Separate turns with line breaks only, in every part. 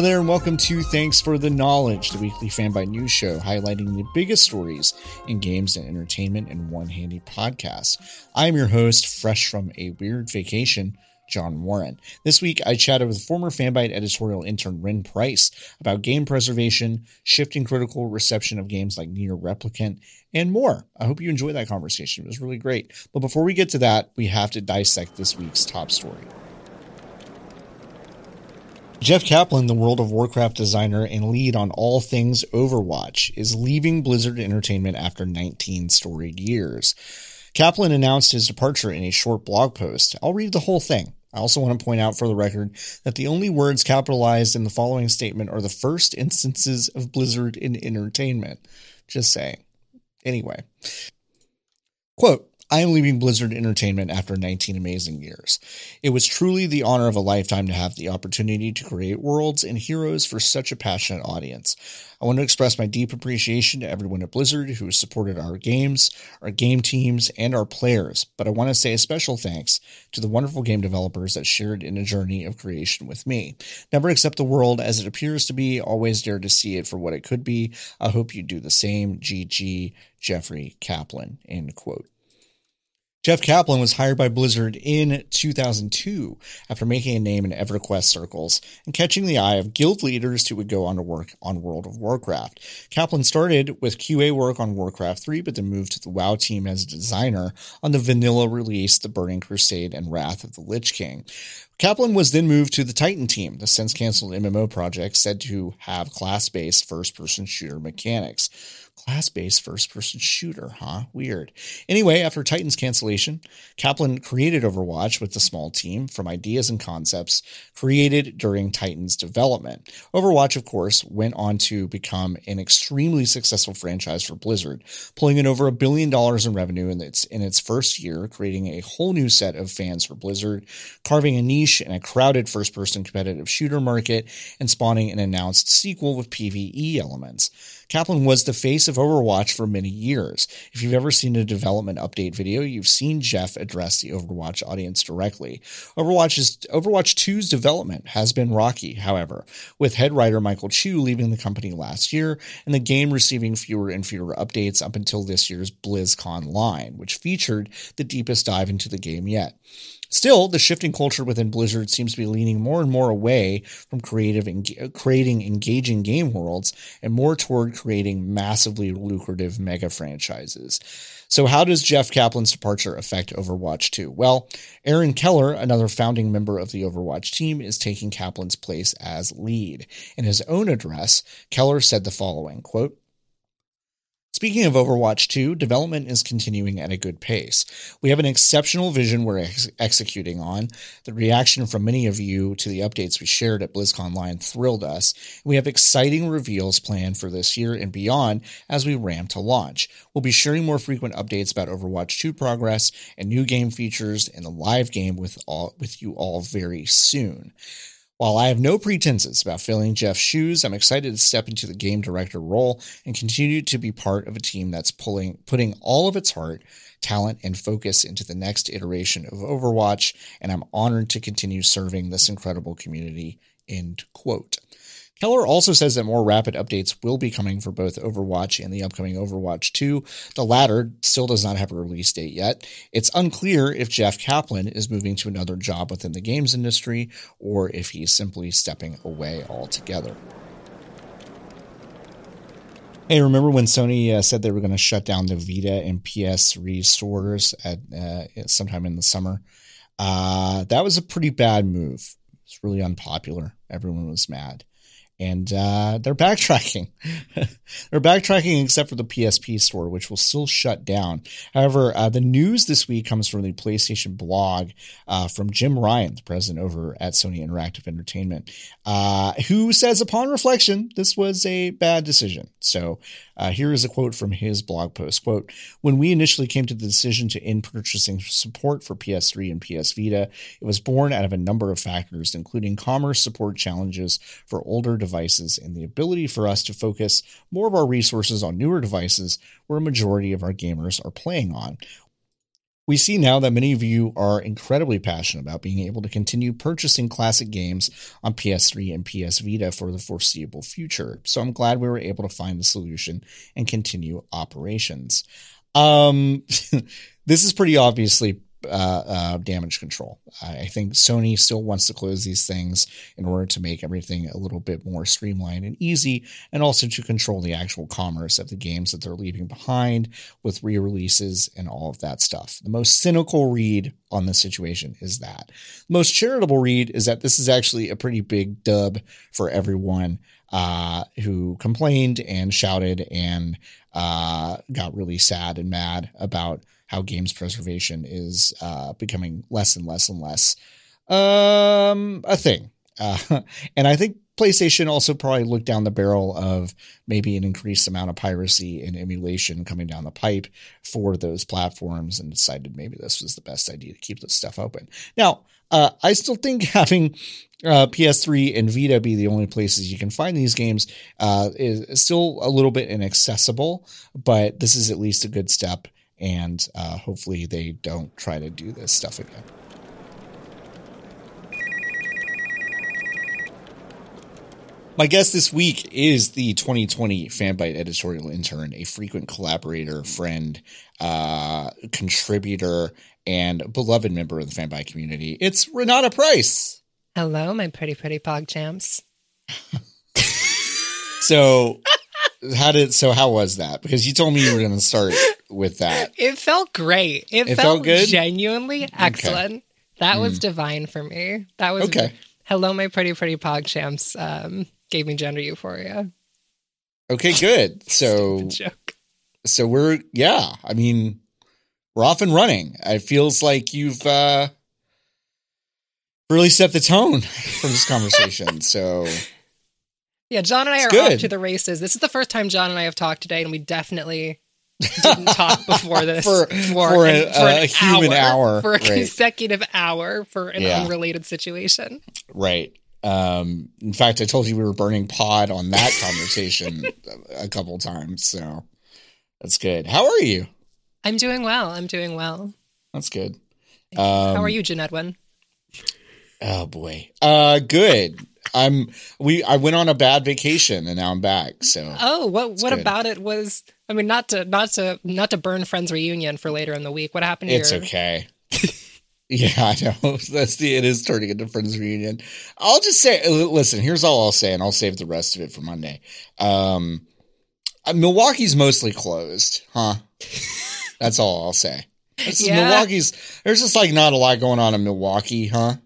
Hello there, and welcome to Thanks for the Knowledge, the weekly fanbyte news show highlighting the biggest stories in games and entertainment in one handy podcast. I'm your host, fresh from a weird vacation, John Warren. This week, I chatted with former fanbyte editorial intern Ren Price about game preservation, shifting critical reception of games like NieR Replicant, and more. I hope you enjoyed that conversation. It was really great. But before we get to that, we have to dissect this week's top story. Jeff Kaplan, the World of Warcraft designer and lead on all things Overwatch, is leaving Blizzard Entertainment after 19 storied years. Kaplan announced his departure in a short blog post. I'll read the whole thing. I also want to point out for the record that the only words capitalized in the following statement are the first instances of Blizzard in entertainment. Just saying. Anyway. Quote, I am leaving Blizzard Entertainment after 19 amazing years. It was truly the honor of a lifetime to have the opportunity to create worlds and heroes for such a passionate audience. I want to express my deep appreciation to everyone at Blizzard who has supported our games, our game teams, and our players, but I want to say a special thanks to the wonderful game developers that shared in a journey of creation with me. Never accept the world as it appears to be, always dare to see it for what it could be. I hope you do the same. GG Jeffrey Kaplan. End quote. Jeff Kaplan was hired by Blizzard in 2002 after making a name in EverQuest circles and catching the eye of guild leaders who would go on to work on World of Warcraft. Kaplan started with QA work on Warcraft 3, but then moved to the WoW team as a designer on the vanilla release, The Burning Crusade and Wrath of the Lich King. Kaplan was then moved to the Titan team, the since canceled MMO project said to have class based first person shooter mechanics class based first person shooter, huh? Weird. Anyway, after Titan's cancellation, Kaplan created Overwatch with a small team from ideas and concepts created during Titan's development. Overwatch, of course, went on to become an extremely successful franchise for Blizzard, pulling in over a billion dollars in revenue in its, in its first year, creating a whole new set of fans for Blizzard, carving a niche in a crowded first person competitive shooter market, and spawning an announced sequel with PvE elements. Kaplan was the face of Overwatch for many years. If you've ever seen a development update video, you've seen Jeff address the Overwatch audience directly. Overwatch's Overwatch 2's development has been rocky, however, with head writer Michael Chu leaving the company last year and the game receiving fewer and fewer updates up until this year's BlizzConline, which featured the deepest dive into the game yet. Still, the shifting culture within Blizzard seems to be leaning more and more away from creative creating engaging game worlds and more toward creating massively lucrative mega franchises. So how does Jeff Kaplan's departure affect Overwatch 2? Well, Aaron Keller, another founding member of the Overwatch team, is taking Kaplan's place as lead. In his own address, Keller said the following, quote, Speaking of Overwatch 2, development is continuing at a good pace. We have an exceptional vision we're ex- executing on. The reaction from many of you to the updates we shared at BlizzConline thrilled us. We have exciting reveals planned for this year and beyond as we ramp to launch. We'll be sharing more frequent updates about Overwatch 2 progress and new game features in the live game with all with you all very soon. While I have no pretenses about filling Jeff's shoes, I'm excited to step into the game director role and continue to be part of a team that's pulling, putting all of its heart, talent, and focus into the next iteration of Overwatch. And I'm honored to continue serving this incredible community. End quote. Keller also says that more rapid updates will be coming for both Overwatch and the upcoming Overwatch 2. The latter still does not have a release date yet. It's unclear if Jeff Kaplan is moving to another job within the games industry or if he's simply stepping away altogether. Hey, remember when Sony uh, said they were going to shut down the Vita and PS3 stores at uh, sometime in the summer? Uh, that was a pretty bad move. It's really unpopular. Everyone was mad and uh, they're backtracking. they're backtracking except for the PSP store, which will still shut down. However, uh, the news this week comes from the PlayStation blog uh, from Jim Ryan, the president over at Sony Interactive Entertainment, uh, who says, upon reflection, this was a bad decision. So uh, here is a quote from his blog post: "Quote: When we initially came to the decision to end purchasing support for PS3 and PS Vita, it was born out of a number of factors, including commerce support challenges for older devices." devices and the ability for us to focus more of our resources on newer devices where a majority of our gamers are playing on. We see now that many of you are incredibly passionate about being able to continue purchasing classic games on PS3 and PS Vita for the foreseeable future. So I'm glad we were able to find a solution and continue operations. Um, this is pretty obviously uh, uh, damage control. I think Sony still wants to close these things in order to make everything a little bit more streamlined and easy, and also to control the actual commerce of the games that they're leaving behind with re releases and all of that stuff. The most cynical read on the situation is that. The most charitable read is that this is actually a pretty big dub for everyone uh, who complained and shouted and uh, got really sad and mad about how games preservation is uh, becoming less and less and less um, a thing. Uh, and I think PlayStation also probably looked down the barrel of maybe an increased amount of piracy and emulation coming down the pipe for those platforms and decided maybe this was the best idea to keep this stuff open. Now, uh, I still think having uh, PS3 and Vita be the only places you can find these games uh, is still a little bit inaccessible, but this is at least a good step and uh, hopefully they don't try to do this stuff again. My guest this week is the 2020 Fanbyte editorial intern, a frequent collaborator, friend, uh, contributor, and beloved member of the Fanbyte community. It's Renata Price.
Hello, my pretty, pretty pog champs.
so, how did so? How was that? Because you told me you were going to start with that.
It felt great. It, it felt, felt, good. Genuinely excellent. Okay. That mm. was divine for me. That was
okay.
Hello, my pretty pretty pog champs. Um, gave me gender euphoria.
Okay, good. So joke. So we're yeah. I mean, we're off and running. It feels like you've uh really set the tone for this conversation. so
yeah, John and I are good. off to the races. This is the first time John and I have talked today, and we definitely didn't talk before this
for, for, for, an, a, for a human hour, hour
for a right. consecutive hour for an yeah. unrelated situation.
Right. Um, in fact, I told you we were burning pod on that conversation a couple times, so that's good. How are you?
I'm doing well. I'm doing well.
That's good.
Um, How are you, Jan Edwin?
Oh boy. Uh, good. I'm we I went on a bad vacation and now I'm back. So
Oh, what what good. about it was I mean not to not to not to burn friends reunion for later in the week. What happened to
It's
your...
okay. yeah, I know. That's the it is turning into friends reunion. I'll just say listen, here's all I'll say and I'll save the rest of it for Monday. Um uh, Milwaukee's mostly closed, huh? That's all I'll say. Yeah. Milwaukee's there's just like not a lot going on in Milwaukee, huh?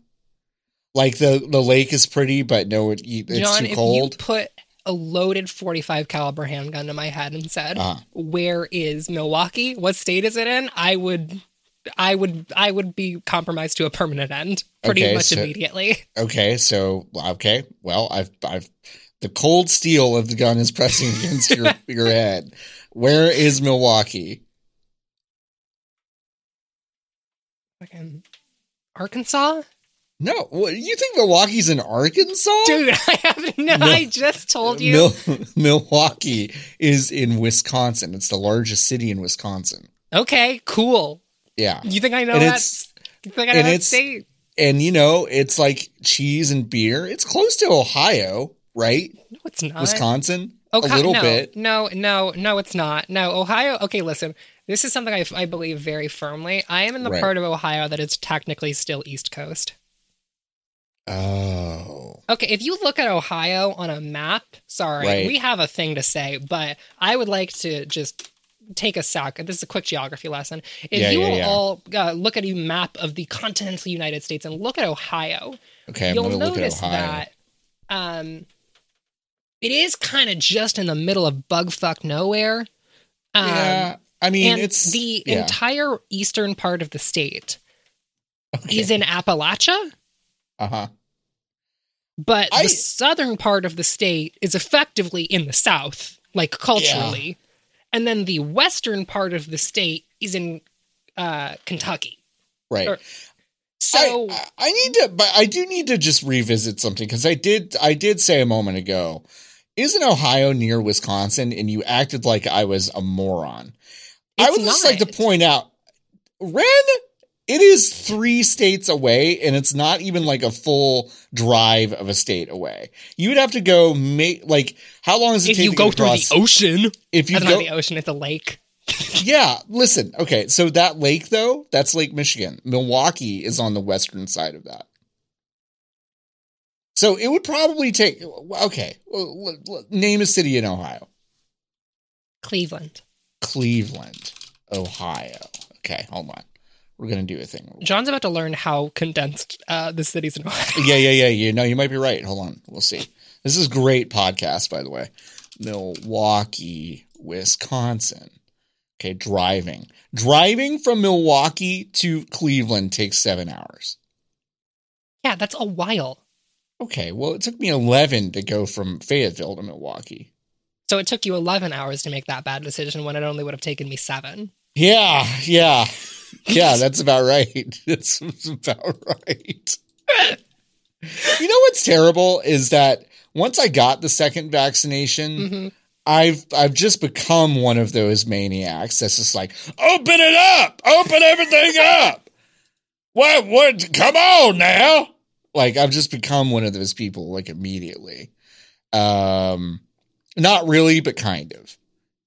Like the the lake is pretty, but no, it, it's
John,
too cold.
If you put a loaded 45 caliber handgun to my head and said, uh-huh. "Where is Milwaukee? What state is it in?" I would I would I would be compromised to a permanent end pretty okay, much so, immediately.
Okay, so okay, well, I've I've the cold steel of the gun is pressing against your your head. Where is Milwaukee?
Fucking Arkansas?
No, what, you think Milwaukee's in Arkansas?
Dude, I haven't. No, I just told you. Mil-
Milwaukee is in Wisconsin. It's the largest city in Wisconsin.
Okay, cool.
Yeah.
You think I know and that? You think I know that state?
And you know, it's like cheese and beer. It's close to Ohio, right?
No, it's not.
Wisconsin. Okay, a little
no,
bit.
No, no, no, it's not. No, Ohio. Okay, listen. This is something I, I believe very firmly. I am in the right. part of Ohio that is technically still East Coast.
Oh.
Okay, if you look at Ohio on a map, sorry, right. we have a thing to say, but I would like to just take a sec. This is a quick geography lesson. If yeah, you yeah, will yeah. all uh, look at a map of the continental United States and look at Ohio,
okay,
you'll notice that um, it is kind of just in the middle of bugfuck nowhere.
Um, yeah, I mean, it's
the entire eastern part of the state okay. is in Appalachia.
Uh huh.
But I, the southern part of the state is effectively in the south, like culturally. Yeah. And then the western part of the state is in uh, Kentucky.
Right. Or, so I, I, need to, but I do need to just revisit something because I did, I did say a moment ago, isn't Ohio near Wisconsin? And you acted like I was a moron. I would just like to point out Ren it is three states away and it's not even like a full drive of a state away. You would have to go make like how long does it
if
take
you go through the ocean.
If you
That's
go
not the ocean it's a lake.
Yeah listen okay so that lake though that's lake michigan. Milwaukee is on the western side of that. So it would probably take okay name a city in ohio.
Cleveland.
Cleveland ohio. Okay hold on we're gonna do a thing.
John's about to learn how condensed uh, the cities in Ohio.
yeah, yeah, yeah. You know, you might be right. Hold on, we'll see. This is great podcast, by the way. Milwaukee, Wisconsin. Okay, driving. Driving from Milwaukee to Cleveland takes seven hours.
Yeah, that's a while.
Okay, well, it took me 11 to go from Fayetteville to Milwaukee.
So it took you 11 hours to make that bad decision when it only would have taken me seven.
Yeah, yeah yeah, that's about right. That's about right. you know what's terrible is that once I got the second vaccination, mm-hmm. I've I've just become one of those maniacs that's just like, open it up, open everything up. What what come on now? Like I've just become one of those people like immediately. Um not really, but kind of.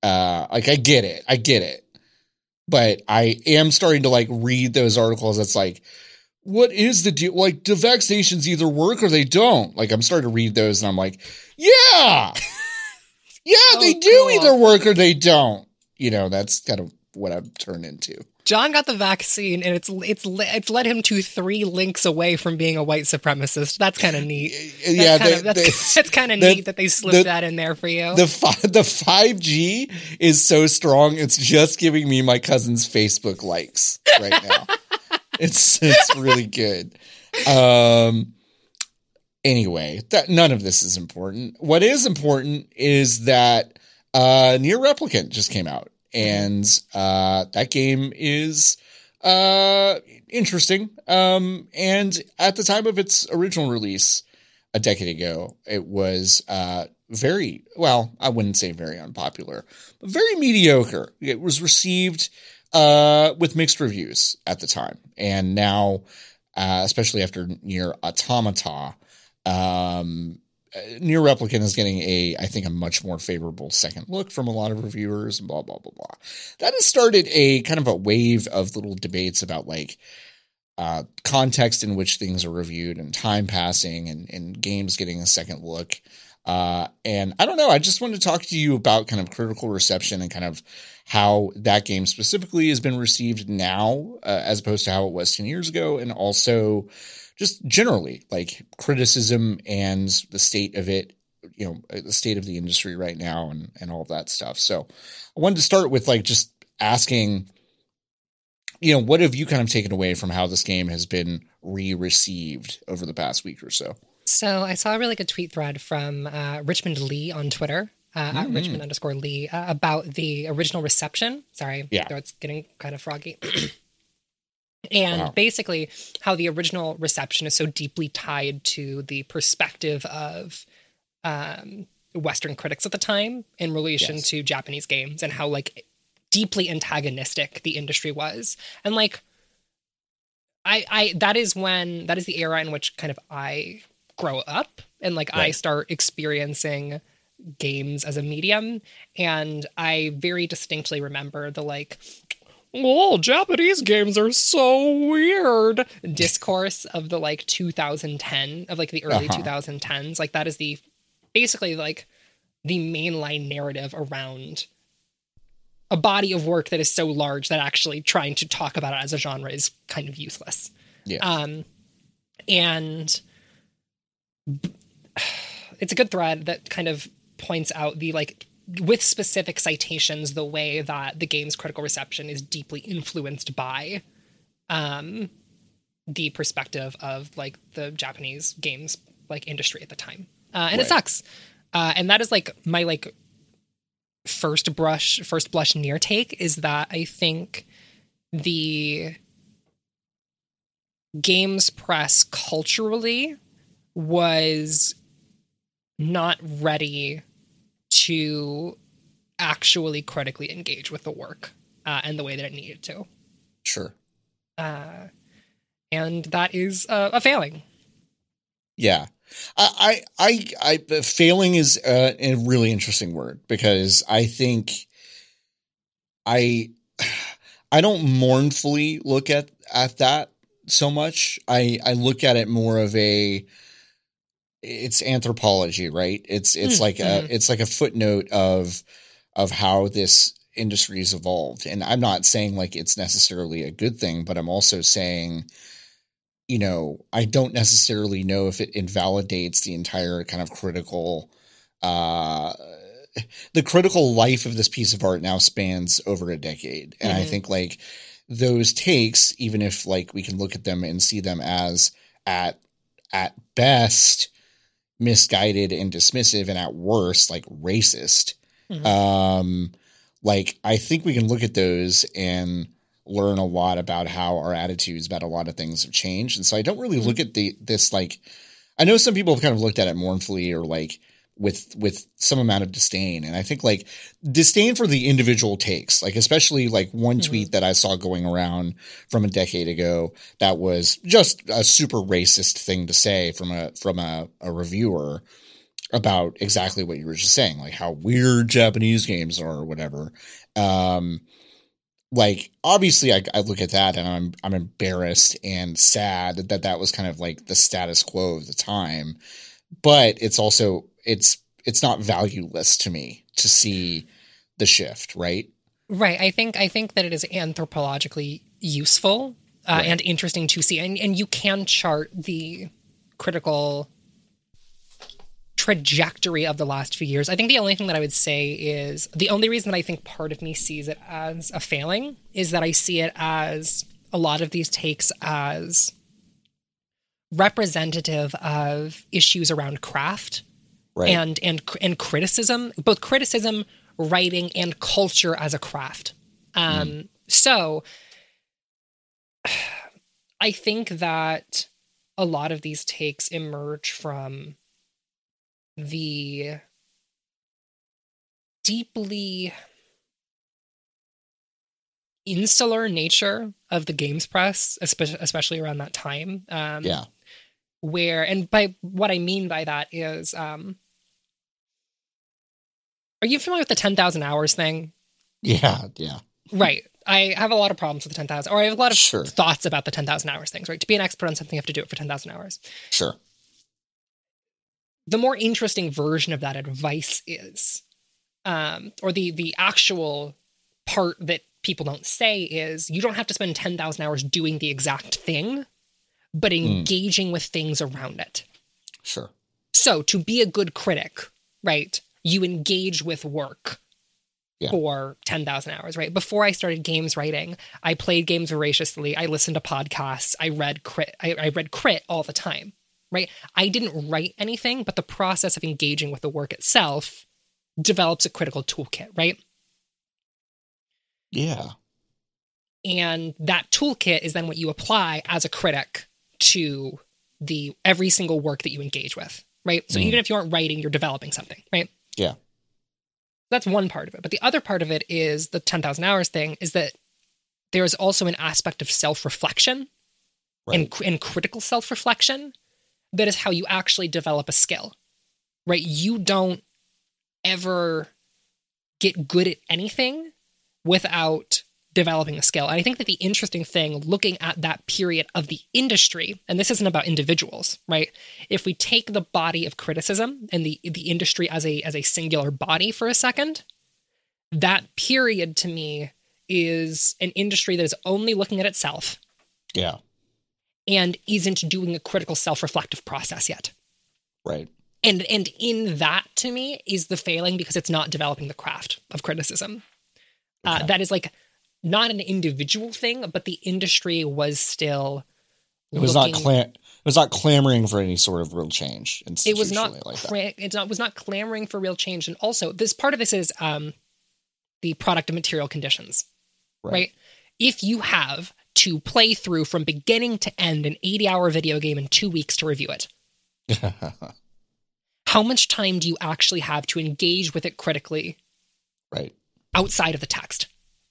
Uh like I get it. I get it but I am starting to like read those articles. It's like, what is the deal? Like, the vaccinations either work or they don't. Like, I'm starting to read those and I'm like, yeah, yeah, oh, they do either work or they don't. You know, that's kind of what I've turned into.
John got the vaccine, and it's it's it's led him to three links away from being a white supremacist. That's kind of neat. That's yeah, kinda, that's, that's kind of neat that they slipped the, that in there for you.
The the five G is so strong; it's just giving me my cousin's Facebook likes right now. it's it's really good. Um. Anyway, that none of this is important. What is important is that uh, NieR Replicant just came out and uh, that game is uh, interesting. Um, and at the time of its original release a decade ago, it was uh, very well. I wouldn't say very unpopular, but very mediocre. It was received uh, with mixed reviews at the time, and now, uh, especially after NieR Automata. Um, NieR Replicant is getting a, I think, a much more favorable second look from a lot of reviewers and blah, blah, blah, blah. That has started a kind of a wave of little debates about like uh, context in which things are reviewed and time passing and, and games getting a second look. Uh, and I don't know, I just wanted to talk to you about kind of critical reception and kind of how that game specifically has been received now uh, as opposed to how it was 10 years ago. And also, just generally like criticism and the state of it you know the state of the industry right now and and all that stuff. So i wanted to start with like just asking you know what have you kind of taken away from how this game has been re-received over the past week or so?
So i saw a really good tweet thread from uh, richmond lee on twitter uh, mm-hmm. at richmond underscore lee uh, about the original reception. Sorry yeah. it's getting kind of froggy and wow. basically how the original reception is so deeply tied to the perspective of um, western critics at the time in relation yes. to japanese games and how like deeply antagonistic the industry was and like i i that is when that is the era in which kind of i grow up and like right. i start experiencing games as a medium and i very distinctly remember the like oh, Japanese games are so weird discourse of the like 2010 of like the early uh-huh. 2010s. Like that is the basically like the mainline narrative around a body of work that is so large that actually trying to talk about it as a genre is kind of useless.
Yeah.
Um, and it's a good thread that kind of points out the like with specific citations the way that the game's critical reception is deeply influenced by um, the perspective of like the Japanese games like industry at the time. Uh, and right. it sucks. Uh, and that is like my like first brush first blush NieR take is that I think the games press culturally was not ready to actually critically engage with the work uh, and the way that it needed to.
Sure.
Uh, and that is uh, a failing.
Yeah. I, I, I, I failing is a, a really interesting word because I think I, I don't mournfully look at, at that so much. I, I look at it more of a, it's anthropology, right? It's, it's mm, like a, mm-hmm. it's like a footnote of, of how this industry has evolved. And I'm not saying like it's necessarily a good thing, but I'm also saying, you know, I don't necessarily know if it invalidates the entire kind of critical uh the critical life of this piece of art now spans over a decade. And mm-hmm. I think like those takes, even if like we can look at them and see them as at at best misguided and dismissive and at worst like racist. Mm-hmm. Um like I think we can look at those and learn a lot about how our attitudes about a lot of things have changed. And so I don't really look at the this like I know some people have kind of looked at it mournfully or like with with some amount of disdain. And i think like disdain for the individual takes like especially like one mm-hmm. tweet that i saw going around from a decade ago that was just a super racist thing to say from a from a, a reviewer about exactly what you were just saying like how weird japanese games are or whatever. Um like obviously I, I, look at that and I'm I'm embarrassed and sad that that was kind of like the status quo of the time, but it's also it's it's not valueless to me to see the shift, right?
Right. I think I think that it is anthropologically useful uh, right. and interesting to see, and and you can chart the critical trajectory of the last few years. I think the only thing that I would say is the only reason that I think part of me sees it as a failing is that I see it as a lot of these takes as representative of issues around craft right. and and and criticism, both criticism, writing, and culture as a craft. Um, mm. So, I think that a lot of these takes emerge from the deeply insular nature of the games press, especially around that time.
Um, yeah.
Where, and by what I mean by that is, um, are you familiar with the 10,000 hours thing?
Yeah, yeah.
Right. I have a lot of problems with the 10,000, or I have a lot of sure. thoughts about the 10,000 hours things, right? To be an expert on something, you have to do it for 10,000 hours.
Sure
the more interesting version of that advice is, um, or the the actual part that people don't say is you don't have to spend 10,000 hours doing the exact thing, but hmm. engaging mm. with things around it.
Sure.
So to be a good critic, right, you engage with work yeah. for 10,000 hours, right? Before I started games writing, I played games voraciously. I listened to podcasts. I read crit. I, I read crit all the time right? I didn't write anything, but the process of engaging with the work itself develops a critical toolkit, right?
Yeah.
And that toolkit is then what you apply as a critic to the every single work that you engage with, right? So mm. even if you aren't writing, you're developing something, right?
Yeah.
That's one part of it. But the other part of it is the 10,000 hours thing is that there is also an aspect of self reflection right. and, and critical self reflection that is how you actually develop a skill, right? You don't ever get good at anything without developing a skill. And I think that the interesting thing looking at that period of the industry, and this isn't about individuals, right? If we take the body of criticism and the the industry as a as a singular body for a second, that period to me is an industry that is only looking at itself.
Yeah
and isn't doing a critical self-reflective process yet.
Right.
And and in that to me is the failing because it's not developing the craft of criticism. Uh, okay. Uh, that is like not an individual thing, but the industry was still.
It was looking, not clam- It was not clamoring for any sort of real change.
It was not. Like cra- it was not clamoring for real change, and also this part of this is um, the product of material conditions, right? right? If you have to play through from beginning to end an 80 hour video game in two weeks to review it. How much time do you actually have to engage with it critically?
Right.
Outside of the text.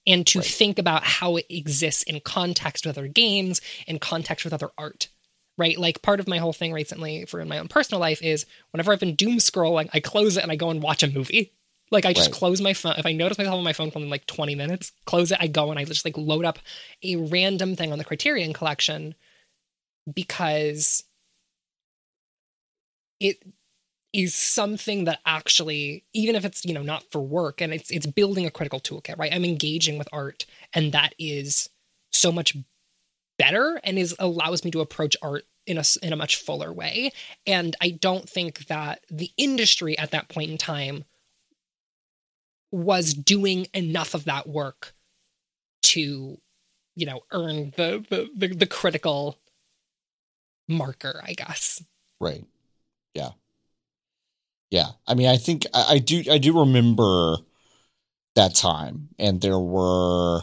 And to right. think about how it exists in context with other games, in context with other art. Right? Like part of my whole thing recently for in my own personal life is whenever I've been doom scrolling, I close it and I go and watch a movie. Like I just right. close my phone. If I notice myself on my phone for like 20 minutes, close it, I go and I just like load up a random thing on the Criterion collection because it is something that actually even if it's you know not for work and it's it's building a critical toolkit right? I'm engaging with art and that is so much better and is allows me to approach art in a in a much fuller way. And i don't think that the industry at that point in time was doing enough of that work to you know earn the the, the, the critical marker i guess.
Right. Yeah yeah, I mean, I think I, I do. I do remember that time, and there were,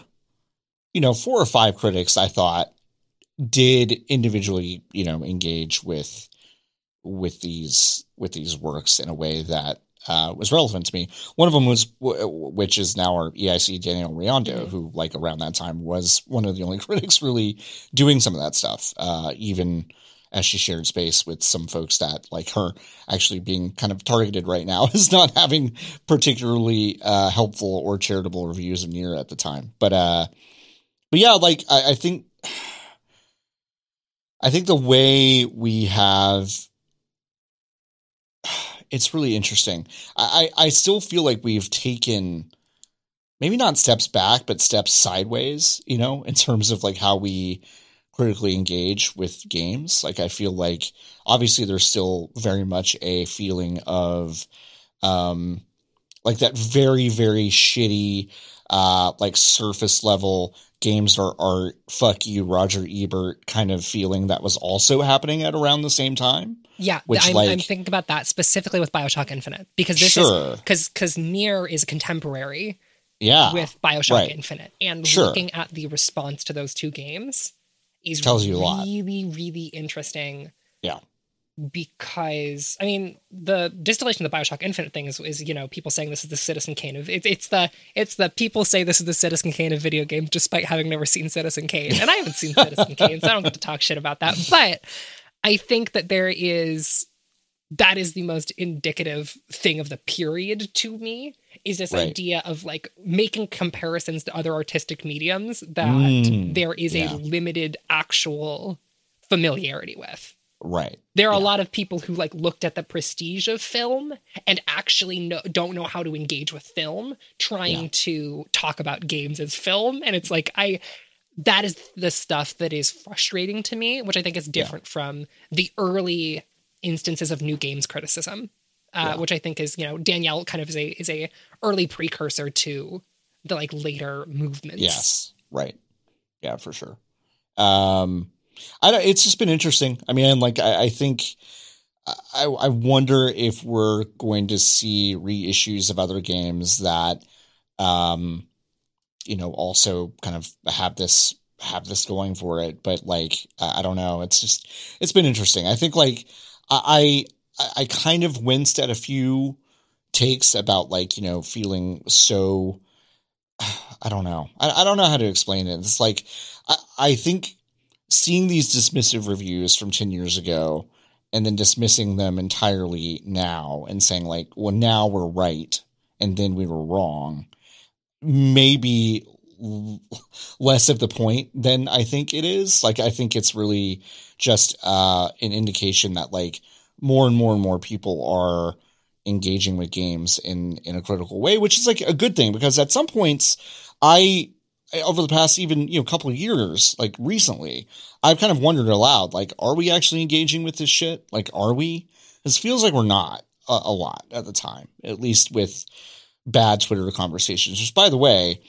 you know, four or five critics. I thought did individually, you know, engage with with these with these works in a way that uh, was relevant to me. One of them was, which is now our EIC Danielle Riendeau, mm-hmm. who like around that time was one of the only critics really doing some of that stuff. Uh, even as she shared space with some folks that like her actually being kind of targeted right now is not having particularly uh, helpful or charitable reviews of Nier at the time. But uh, but yeah, like I, I think I think the way we have it's really interesting. I, I still feel like we've taken maybe not steps back, but steps sideways, you know, in terms of like how we critically engage with games. Like I feel like obviously there's still very much a feeling of um like that very very shitty uh like surface level games are art fuck you Roger Ebert kind of feeling that was also happening at around the same time.
Yeah, which I'm, like, I'm thinking about that specifically with BioShock Infinite because this sure. is because because Nier is contemporary.
Yeah,
with BioShock right. Infinite and sure. looking at the response to those two games, is
tells you a lot.
Really, really interesting.
Yeah.
Because I mean, the distillation of the Bioshock Infinite thing is, is you know people saying this is the Citizen Kane of it, it's the it's the people say this is the Citizen Kane of video games despite having never seen Citizen Kane, and I haven't seen Citizen Kane, so I don't get to talk shit about that. But I think that there is that is the most indicative thing of the period to me is this right. idea of like making comparisons to other artistic mediums that mm, there is yeah. a limited actual familiarity with.
Right.
There are yeah. a lot of people who like looked at the prestige of film and actually don't know how to engage with film, trying yeah. to talk about games as film. And it's like, I, that is the stuff that is frustrating to me, which I think is different from the early instances of new games criticism uh, yeah. which I think is you know Danielle kind of is a is a early precursor to the like later movements.
Yes, right. Yeah, for sure. Um, I don't. It's just been interesting. I mean, like I, I think. I, I wonder if we're going to see reissues of other games that, um, you know, also kind of have this have this going for it. But like, I don't know. It's just it's been interesting. I think like I I kind of winced at a few takes about like, you know, feeling so I don't know. I, I don't know how to explain it. It's like I, I think seeing these dismissive reviews from 10 years ago and then dismissing them entirely now and saying like, well, now we're right and then we were wrong, maybe less of the point than I think it is. Like, I think it's really just uh, an indication that like more and more and more people are engaging with games in in a critical way, which is like a good thing because at some points I over the past even you know couple of years like recently I've kind of wondered aloud like are we actually engaging with this shit like are we this feels like we're not a, a lot at the time at least with bad Twitter conversations which by the way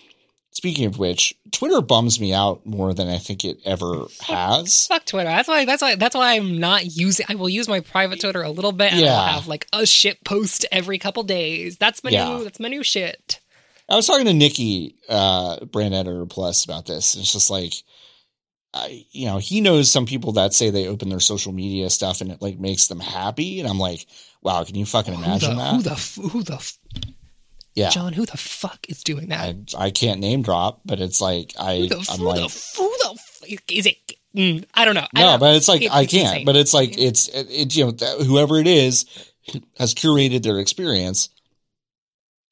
Speaking of which, Twitter bums me out more than I think it ever has.
Fuck Twitter. That's why. That's why. That's why I'm not using. I will use my private Twitter a little bit. And yeah. I'll have like a shit post every couple days. That's my yeah. new. That's my new shit.
I was talking to Nikki, uh, brand editor plus, about this. It's just like, I, you know, he knows some people that say they open their social media stuff and it like makes them happy, and I'm like, wow, can you fucking imagine
who the,
that?
Who the who the
Yeah.
John, who the fuck is doing that?
I, I can't name drop, but it's like I
who the,
I'm
who
like
the, who the is it? Mm, I don't know.
I
no,
don't but it's like it, I can't. Insane. But it's like it's it, it, you know whoever it is has curated their experience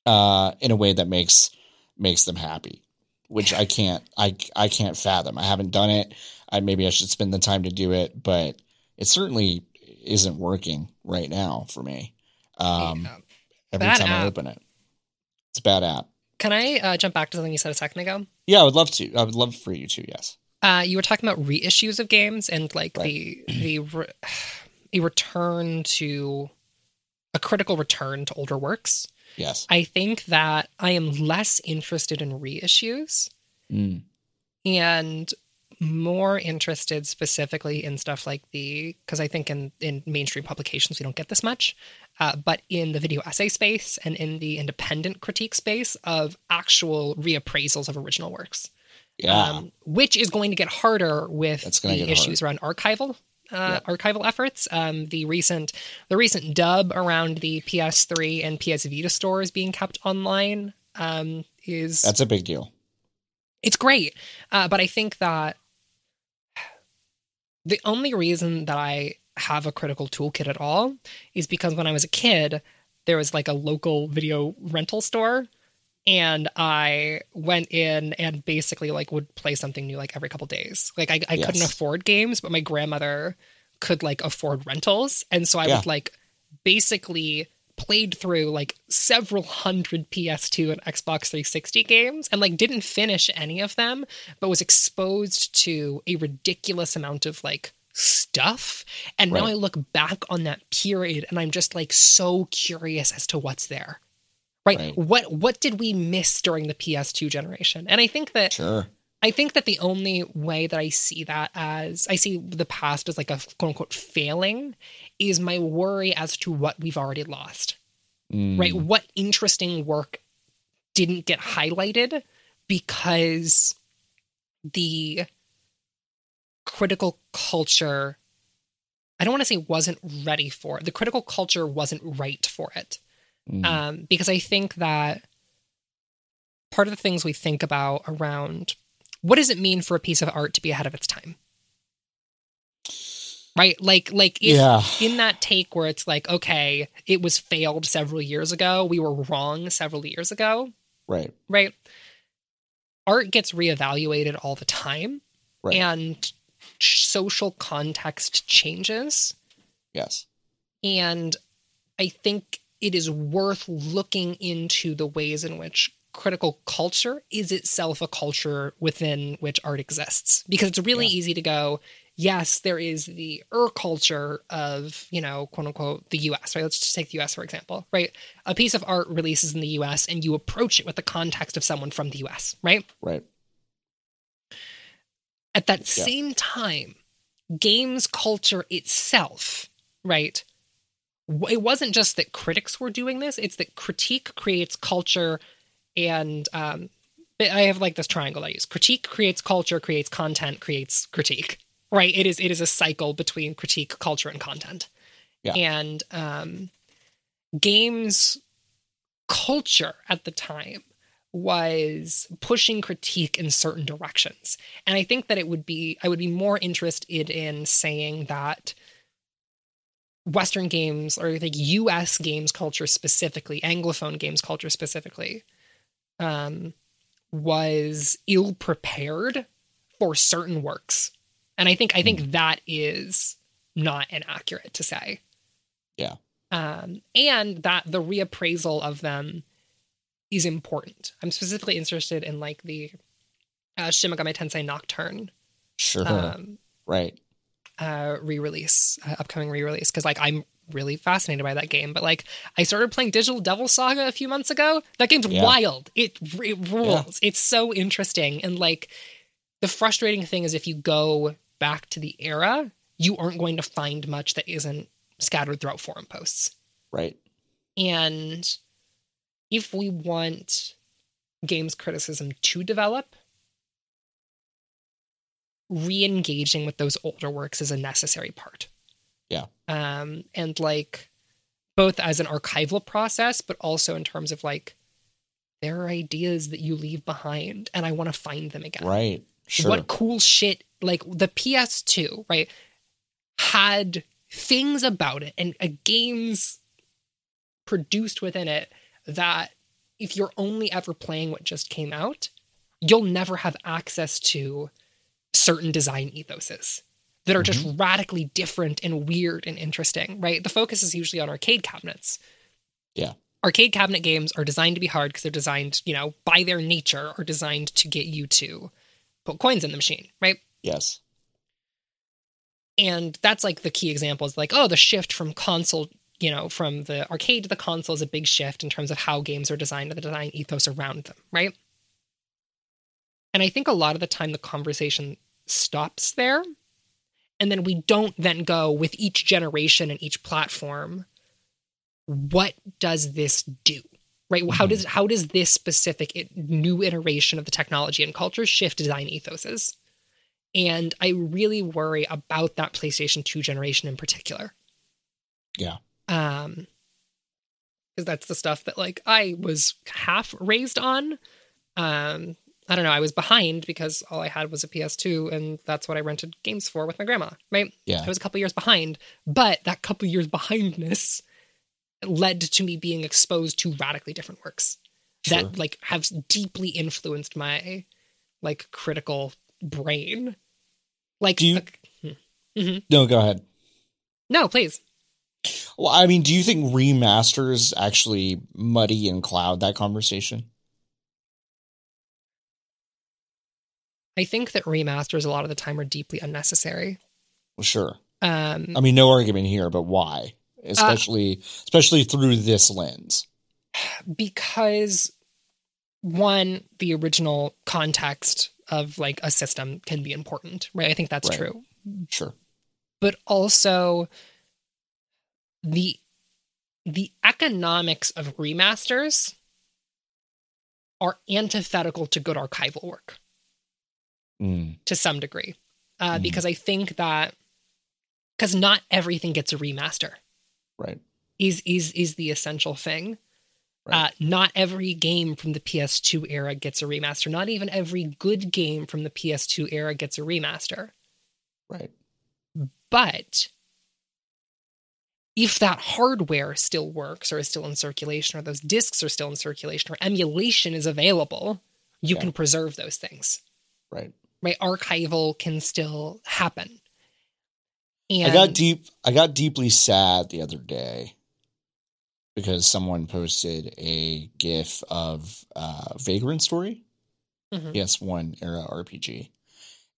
uh in a way that makes makes them happy, which I can't I I can't fathom. I haven't done it. I maybe I should spend the time to do it, but it certainly isn't working right now for me. Um, yeah. every bad time app. I open it, it's a bad app.
Can I uh, jump back to something you said a second ago?
Yeah, I would love to. I would love for you to. Yes.
Uh, you were talking about reissues of games and like right. the the re- a return to a critical return to older works.
Yes.
I think that I am less interested in reissues
mm.
and more interested specifically in stuff like the because I think in in mainstream publications we don't get this much, uh, but in the video essay space and in the independent critique space of actual reappraisals of original works.
Yeah. Um,
which is going to get harder with the issues hard. around archival uh, archival efforts. Um, the recent the recent dub around the PS3 and PS Vita stores being kept online um, is
that's a big deal.
It's great, uh, but I think that the only reason that I have a critical toolkit at all is because when I was a kid, there was like a local video rental store and I went in and basically like would play something new like every couple days. Like I, I yes. couldn't afford games, but my grandmother could like afford rentals, and so I yeah. would like basically played through like several hundred PS2 and Xbox 360 games and like didn't finish any of them, but was exposed to a ridiculous amount of like stuff. And right. now I look back on that period and I'm just like so curious as to what's there. Right? right? What what did we miss during the PS2 generation? And I think that
sure.
I think that the only way that I see that as I see the past as like a quote unquote failing is my worry as to what we've already lost. Mm. Right? What interesting work didn't get highlighted because the critical culture I don't want to say wasn't ready for it. The critical culture wasn't right for it. Mm. Um, because I think that part of the things we think about around what does it mean for a piece of art to be ahead of its time? Right? Like like if yeah. in that take where it's like, okay, it was failed several years ago, we were wrong several years ago.
Right.
Right. Art gets reevaluated all the time.
Right.
And social context changes.
Yes.
And I think it is worth looking into the ways in which critical culture is itself a culture within which art exists. Because it's really yeah. easy to go, yes, there is the ur culture of, you know, quote unquote, the US, right? Let's just take the US, for example, right? A piece of art releases in the US and you approach it with the context of someone from the US, right?
Right.
At that yeah. same time, games culture itself, right? It wasn't just that critics were doing this, it's that critique creates culture and um, I have like this triangle I use. Critique creates culture, creates content, creates critique. Right? It is it is a cycle between critique, culture, and content.
Yeah.
And um, games culture at the time was pushing critique in certain directions. And I think that it would be I would be more interested in saying that Western games or like US games culture specifically, Anglophone games culture specifically, um, was ill prepared for certain works, and I think I think mm. that is not inaccurate to say.
Yeah.
Um, and that the reappraisal of them is important. I'm specifically interested in like the uh, Shin Megami Tensei Nocturne.
Sure. Um, right.
Uh, re-release, uh, upcoming re-release, because like I'm really fascinated by that game. But like, I started playing Digital Devil Saga a few months ago. That game's yeah. wild. It, it rules. Yeah. It's so interesting. And like, the frustrating thing is if you go back to the era, you aren't going to find much that isn't scattered throughout forum posts.
Right.
And if we want games criticism to develop, re engaging with those older works is a necessary part.
Yeah.
Um, and like both as an archival process, but also in terms of like there are ideas that you leave behind and I want to find them again.
Right. Sure.
What cool shit like the PS2, right? Had things about it and uh, games produced within it that if you're only ever playing what just came out, you'll never have access to certain design ethoses that are just mm-hmm. radically different and weird and interesting, right? The focus is usually on arcade cabinets.
Yeah.
Arcade cabinet games are designed to be hard because they're designed, you know, by their nature are designed to get you to put coins in the machine, right?
Yes.
And that's like the key example is like, oh, the shift from console, you know, from the arcade to the console is a big shift in terms of how games are designed and the design ethos around them, right? And I think a lot of the time the conversation stops there. And then we don't then go with each generation and each platform. What does this do? Right? Mm-hmm. How does how does this specific new iteration of the technology and culture shift design ethoses? And I really worry about that PlayStation 2 generation in particular.
Yeah.
Um because that's the stuff that like I was half raised on. Um I don't know, I was behind because all I had was a PS2 and that's what I rented games for with my grandma, right?
Yeah.
I was a couple years behind, but that couple years behindness led to me being exposed to radically different works sure. that like have deeply influenced my like critical brain. Like
do you, uh, mm-hmm. No, go ahead.
No, please.
Well, I mean, do you think remasters actually muddy and cloud that conversation?
I think that remasters a lot of the time are deeply unnecessary.
Well, sure.
Um,
I mean, no argument here, but why? Especially, uh, especially through this lens.
Because one, the original context of like a system can be important, right? I think that's right. true.
Sure.
But also the the economics of remasters are antithetical to good archival work
mm.
to some degree. Uh, mm. Because I think that because not everything gets a remaster.
Right.
Is is is the essential thing. Right. Uh, not every game from the PS2 era gets a remaster. Not even every good game from the PS2 era gets a remaster.
Right.
But if that hardware still works or is still in circulation, or those discs are still in circulation, or emulation is available, you yeah. can preserve those things.
Right
right archival can still happen. And
i got deep i got deeply sad the other day because someone posted a gif of uh vagrant story. Mm-hmm. ps1 era rpg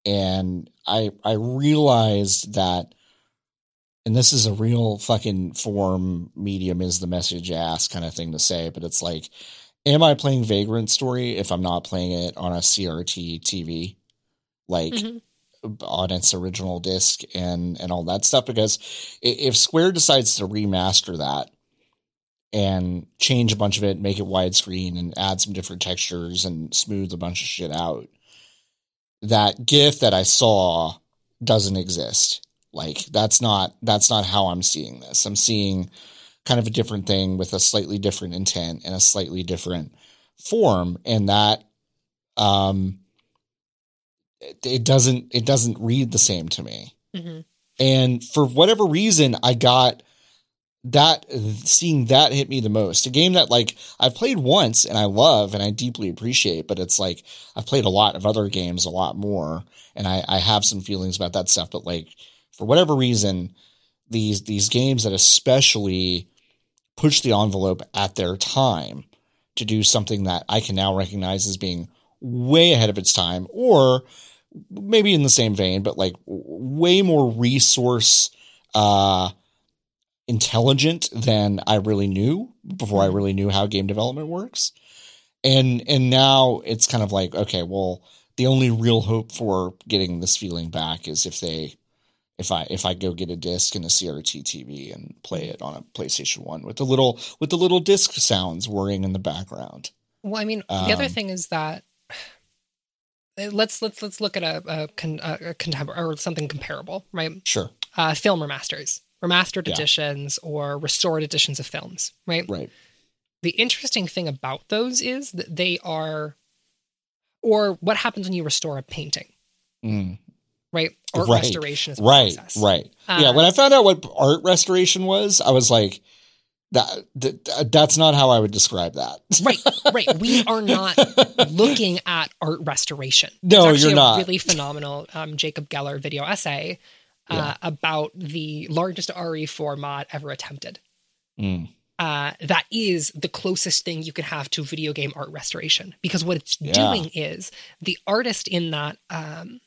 and i i realized that and this is a real fucking form medium is the message ass kind of thing to say but it's like am i playing vagrant story if i'm not playing it on a crt tv like mm-hmm. on its original disc and and all that stuff because if Square decides to remaster that and change a bunch of it, make it widescreen and add some different textures and smooth a bunch of shit out, that GIF that I saw doesn't exist. Like that's not that's not how I'm seeing this. I'm seeing kind of a different thing with a slightly different intent and a slightly different form and that um it doesn't it doesn't read the same to me. Mm-hmm. And for whatever reason, I got that seeing that hit me the most. A game that like I've played once and I love and I deeply appreciate, but it's like I've played a lot of other games a lot more, and I, I have some feelings about that stuff. But like for whatever reason, these these games that especially push the envelope at their time to do something that I can now recognize as being way ahead of its time, or maybe in the same vein, but like way more resource uh, intelligent than I really knew before I mm-hmm. really knew how game development works. And and now it's kind of like okay, well, the only real hope for getting this feeling back is if they if I if I go get a disc and a CRT TV and play it on a PlayStation One with the little with the little disc sounds whirring in the background.
Well, I mean, the um, other thing is that let's let's let's look at a, a, con, a contemporary or something comparable, right?
Sure.
Uh, film remasters, remastered yeah. editions, or restored editions of films, right?
Right.
The interesting thing about those is that they are, or what happens when you restore a painting. Mm right? Art right. restoration is
right, process. right. Uh, yeah, when I found out what art restoration was, I was like, that, that that's not how I would describe that.
right, right. We are not looking at art restoration.
No, you're not.
really phenomenal um, Jacob Geller video essay uh, yeah. about the largest RE4 mod ever attempted. Mm. Uh, that is the closest thing you can have to video game art restoration because what it's yeah. doing is the artist in that um,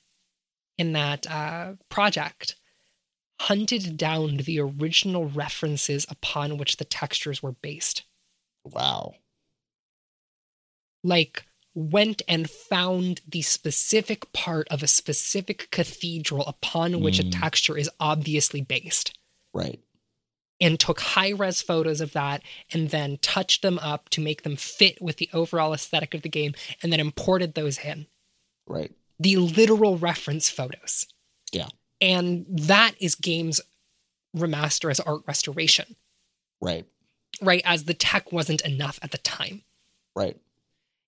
in that uh, project hunted down the original references upon which the textures were based.
Wow.
Like, went and found the specific part of a specific cathedral upon which mm. a texture is obviously based.
Right.
And took high res photos of that and then touched them up to make them fit with the overall aesthetic of the game and then imported those in.
Right
the literal reference photos.
Yeah.
And that is games remaster as art restoration.
Right.
Right. As the tech wasn't enough at the time.
Right.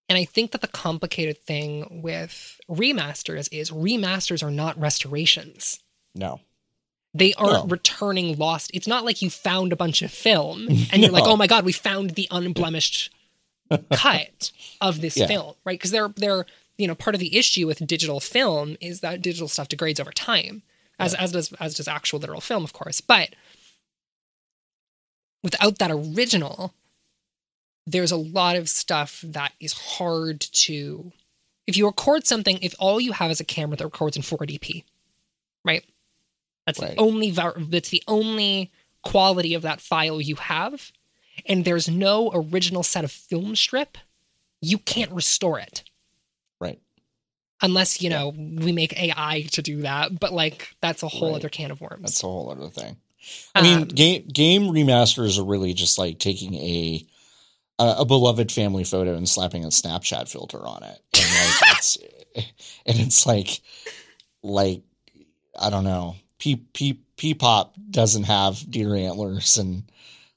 And I think that the complicated thing with remasters is remasters are not restorations.
No.
They aren't no. returning lost. It's not like you found a bunch of film and you're like, oh my God, we found the unblemished cut of this yeah. film, right? Because they're they're you know part of the issue with digital film is that digital stuff degrades over time as yeah. as does as does actual literal film of course but without that original there's a lot of stuff that is hard to if you record something if all you have is a camera that records in 4dp right that's right. the only that's the only quality of that file you have and there's no original set of film strip you can't restore it unless you know we make AI to do that. But like that's a whole right. other can of worms.
That's a whole other thing. I mean, um, game game remasters are really just like taking a a, beloved family photo and slapping a Snapchat filter on it, and like it's and it's like like I don't know. P P P pop doesn't have deer antlers and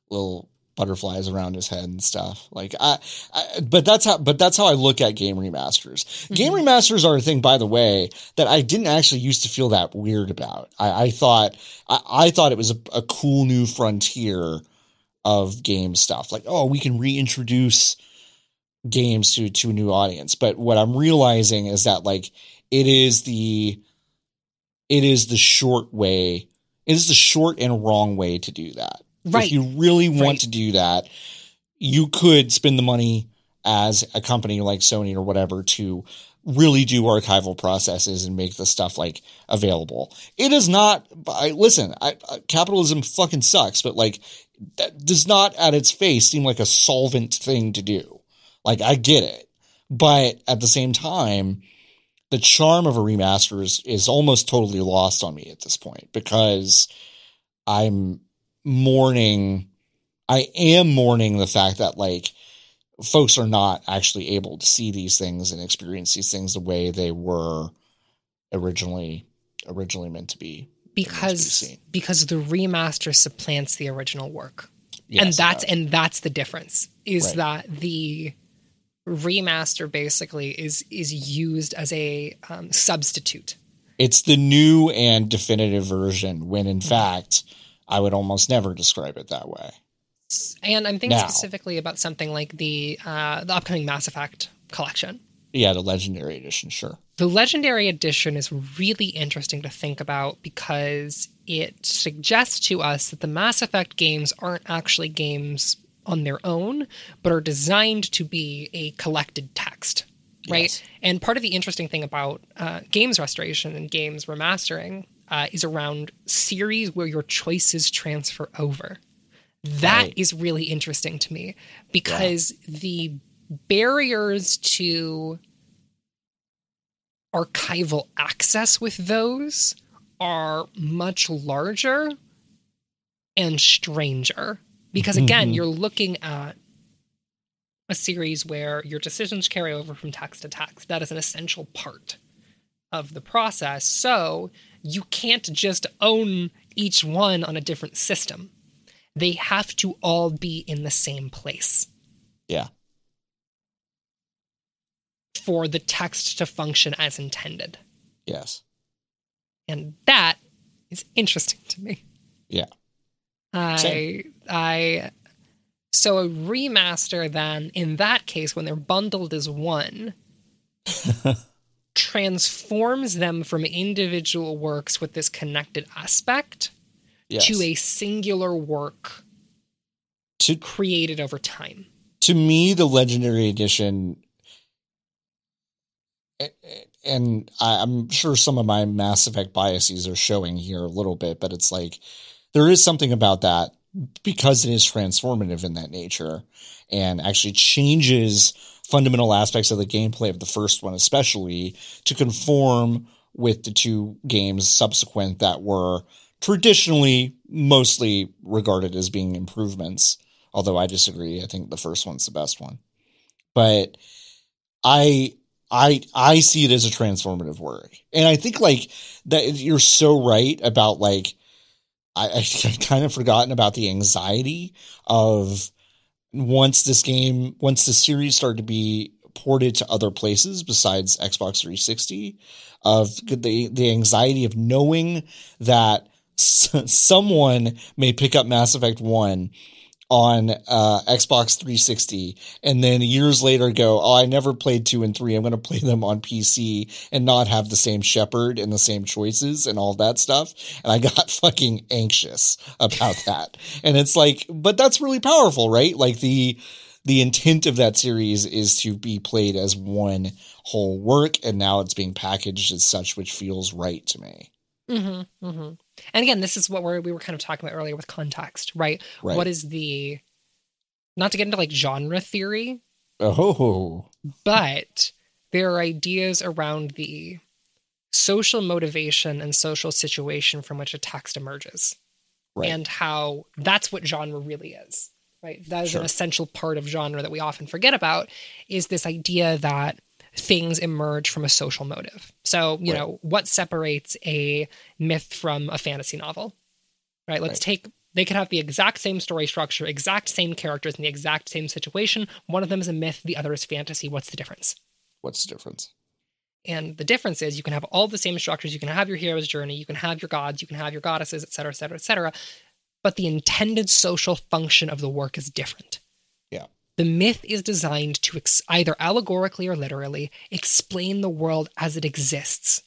little butterflies around his head and stuff. Like I, I, but that's how but that's how I look at game remasters. Mm-hmm. Game remasters are a thing, by the way, that I didn't actually used to feel that weird about. I, I thought I, I, thought it was a, a, cool new frontier of game stuff. Like, oh, we can reintroduce games to to a new audience. But what I'm realizing is that like it is the it is the short way. It is the short and wrong way to do that
Right.
If you really want right. to do that, you could spend the money as a company like Sony or whatever to really do archival processes and make the stuff like available. It is not. I listen. I, capitalism fucking sucks, but like that does not at its face seem like a solvent thing to do. Like I get it, but at the same time, the charm of a remaster is is almost totally lost on me at this point because I'm mourning I am mourning the fact that like folks are not actually able to see these things and experience these things the way they were originally originally meant to be.
Because
to be
because the remaster supplants the original work. Yes, and that's and that's the difference is right. that the remaster basically is is used as a um, substitute.
It's the new and definitive version when in fact I would almost never describe it that way.
And I'm thinking now, specifically about something like the uh, the upcoming Mass Effect collection.
Yeah, the Legendary Edition, sure.
The Legendary Edition is really interesting to think about because it suggests to us that the Mass Effect games aren't actually games on their own, but are designed to be a collected text, right? Yes. And part of the interesting thing about uh, games restoration and games remastering uh, is around series where your choices transfer over. That right. is really interesting to me because yeah. the barriers to archival access with those are much larger and stranger. Because again, mm-hmm. you're looking at a series where your decisions carry over from text to text. That is an essential part of the process. So you can't just own each one on a different system. They have to all be in the same place.
Yeah.
For the text to function as intended.
Yes.
And that is interesting to me.
Yeah.
I Same. I so a remaster then in that case when they're bundled as one transforms them from individual works with this connected aspect yes. to a singular work to, created over time.
To me, the Legendary Edition, and I'm sure some of my Mass Effect biases are showing here a little bit, but it's like there is something about that because it is transformative in that nature and actually changes fundamental aspects of the gameplay of the first one, especially to conform with the two games subsequent that were traditionally mostly regarded as being improvements. Although I disagree. I think the first one's the best one. But I I I see it as a transformative work. And I think like that you're so right about like I, I kind of forgotten about the anxiety of once this game, once the series started to be ported to other places besides Xbox 360, of the the anxiety of knowing that someone may pick up Mass Effect 1 on uh, Xbox 360 and then years later go, oh, I never played two and three. I'm going to play them on PC and not have the same Shepard and the same choices and all that stuff. And I got fucking anxious about that. and it's like, but that's really powerful, right? Like the, the intent of that series is to be played as one whole work. And now it's being packaged as such, which feels right to me.
Mm-hmm, mm-hmm. And again, this is what we're, we were kind of talking about earlier with context, right? right? What is the, not to get into like genre theory.
Oh.
But there are ideas around the social motivation and social situation from which a text emerges. Right. And how that's what genre really is. Right. That is sure. an essential part of genre that we often forget about is this idea that things emerge from a social motive. So, you right. know, what separates a myth from a fantasy novel? Right? Let's right. take they could have the exact same story structure, exact same characters in the exact same situation. One of them is a myth, the other is fantasy. What's the difference?
What's the difference?
And the difference is you can have all the same structures. You can have your hero's journey, you can have your gods, you can have your goddesses, et cetera, et cetera, et cetera. But the intended social function of the work is different. The myth is designed to ex- either allegorically or literally explain the world as it exists,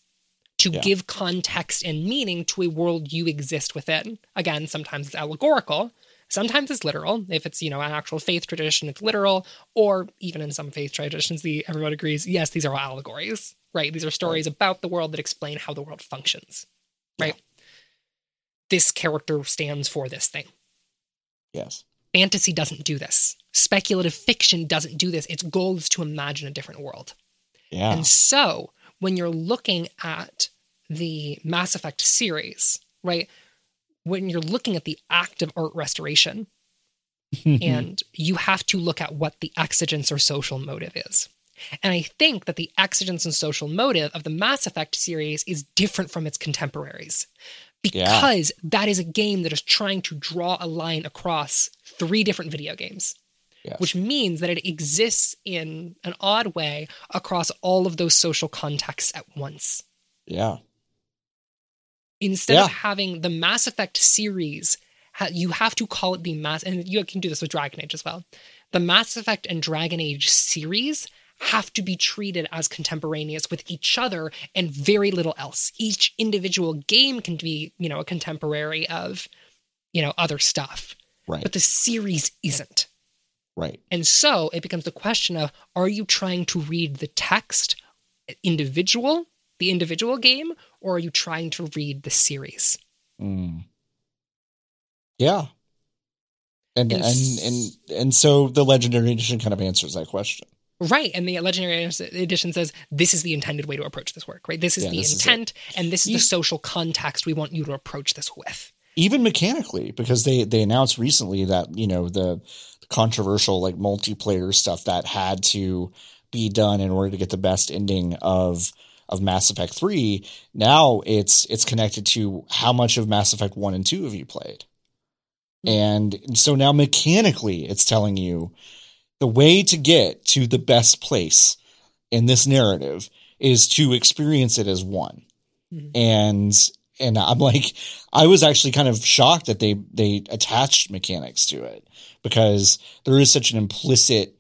to yeah. give context and meaning to a world you exist within. Again, sometimes it's allegorical, sometimes it's literal. If it's, you know, an actual faith tradition, it's literal, or even in some faith traditions, the everyone agrees, yes, these are all allegories, right? These are stories right. about the world that explain how the world functions, right? Yeah. This character stands for this thing.
Yes.
Fantasy doesn't do this. Speculative fiction doesn't do this. Its goal is to imagine a different world.
Yeah.
And so when you're looking at the Mass Effect series, right? When you're looking at the act of art restoration, and you have to look at what the exigence or social motive is. And I think that the exigence and social motive of the Mass Effect series is different from its contemporaries because yeah. that is a game that is trying to draw a line across three different video games. Yes. Which means that it exists in an odd way across all of those social contexts at once.
Yeah.
Instead yeah. of having the Mass Effect series, you have to call it the Mass, and you can do this with Dragon Age as well. The Mass Effect and Dragon Age series have to be treated as contemporaneous with each other and very little else. Each individual game can be, you know, a contemporary of, you know, other stuff.
Right.
But the series isn't.
Right.
And so it becomes the question of are you trying to read the text individual, the individual game, or are you trying to read the series?
Mm. Yeah. And, and and and and so the legendary edition kind of answers that question.
Right. And the Legendary Edition says this is the intended way to approach this work, right? This is yeah, the this intent is and this is the social context we want you to approach this with.
Even mechanically, because they they announced recently that, you know, the controversial like multiplayer stuff that had to be done in order to get the best ending of of Mass Effect 3, now it's it's connected to how much of Mass Effect 1 and 2 have you played. Mm-hmm. And so now mechanically it's telling you the way to get to the best place in this narrative is to experience it as one. Mm-hmm. And and I'm like I was actually kind of shocked that they they attached mechanics to it because there is such an implicit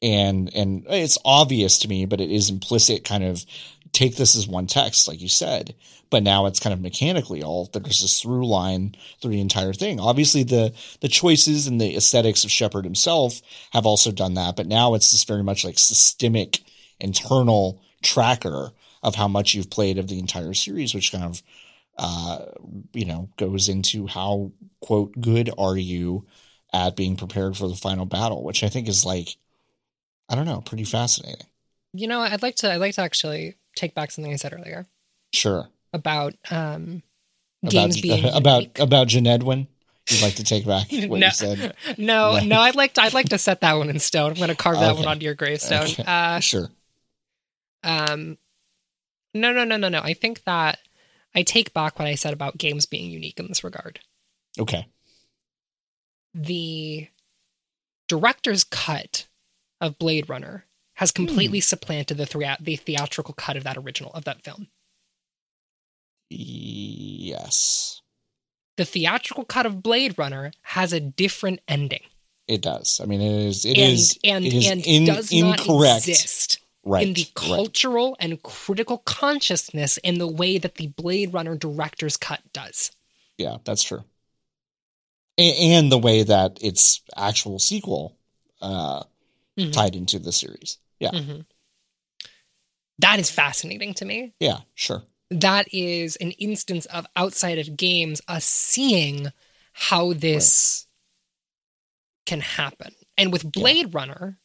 and and it's obvious to me but it is implicit kind of take this as one text like you said but now it's kind of mechanically all there's this through line through the entire thing. Obviously, the the choices and the aesthetics of Shepard himself have also done that, but now it's just very much like systemic internal tracker of how much you've played of the entire series, which kind of uh, you know goes into how quote good are you at being prepared for the final battle, which I think is like I don't know, pretty fascinating.
You know, I'd like to I'd like to actually take back something I said earlier.
Sure
about um,
games
about, being
about unique. about Jan Edwin. You'd like to take back what
no,
you said?
No, no, I'd like to. I'd like to set that one in stone. I'm going to carve that one onto your gravestone. Okay. Uh,
sure.
Um, no, no, no, no, no. I think that I take back what I said about games being unique in this regard.
Okay.
The director's cut of Blade Runner has completely hmm. supplanted the, thea- the theatrical cut of that original of that film.
Yes.
The theatrical cut of Blade Runner has a different ending.
It does. I mean, it is. It
and,
is.
And
it is
and
in,
does
incorrect.
not exist
right,
in the cultural right. and critical consciousness in the way that the Blade Runner director's cut does.
Yeah, that's true. And, the way that its actual sequel uh, mm-hmm. tied into the series. Yeah. Mm-hmm.
That is fascinating to me.
Yeah, sure
that is an instance of outside of games us seeing how this right. can happen. And with Blade yeah. Runner,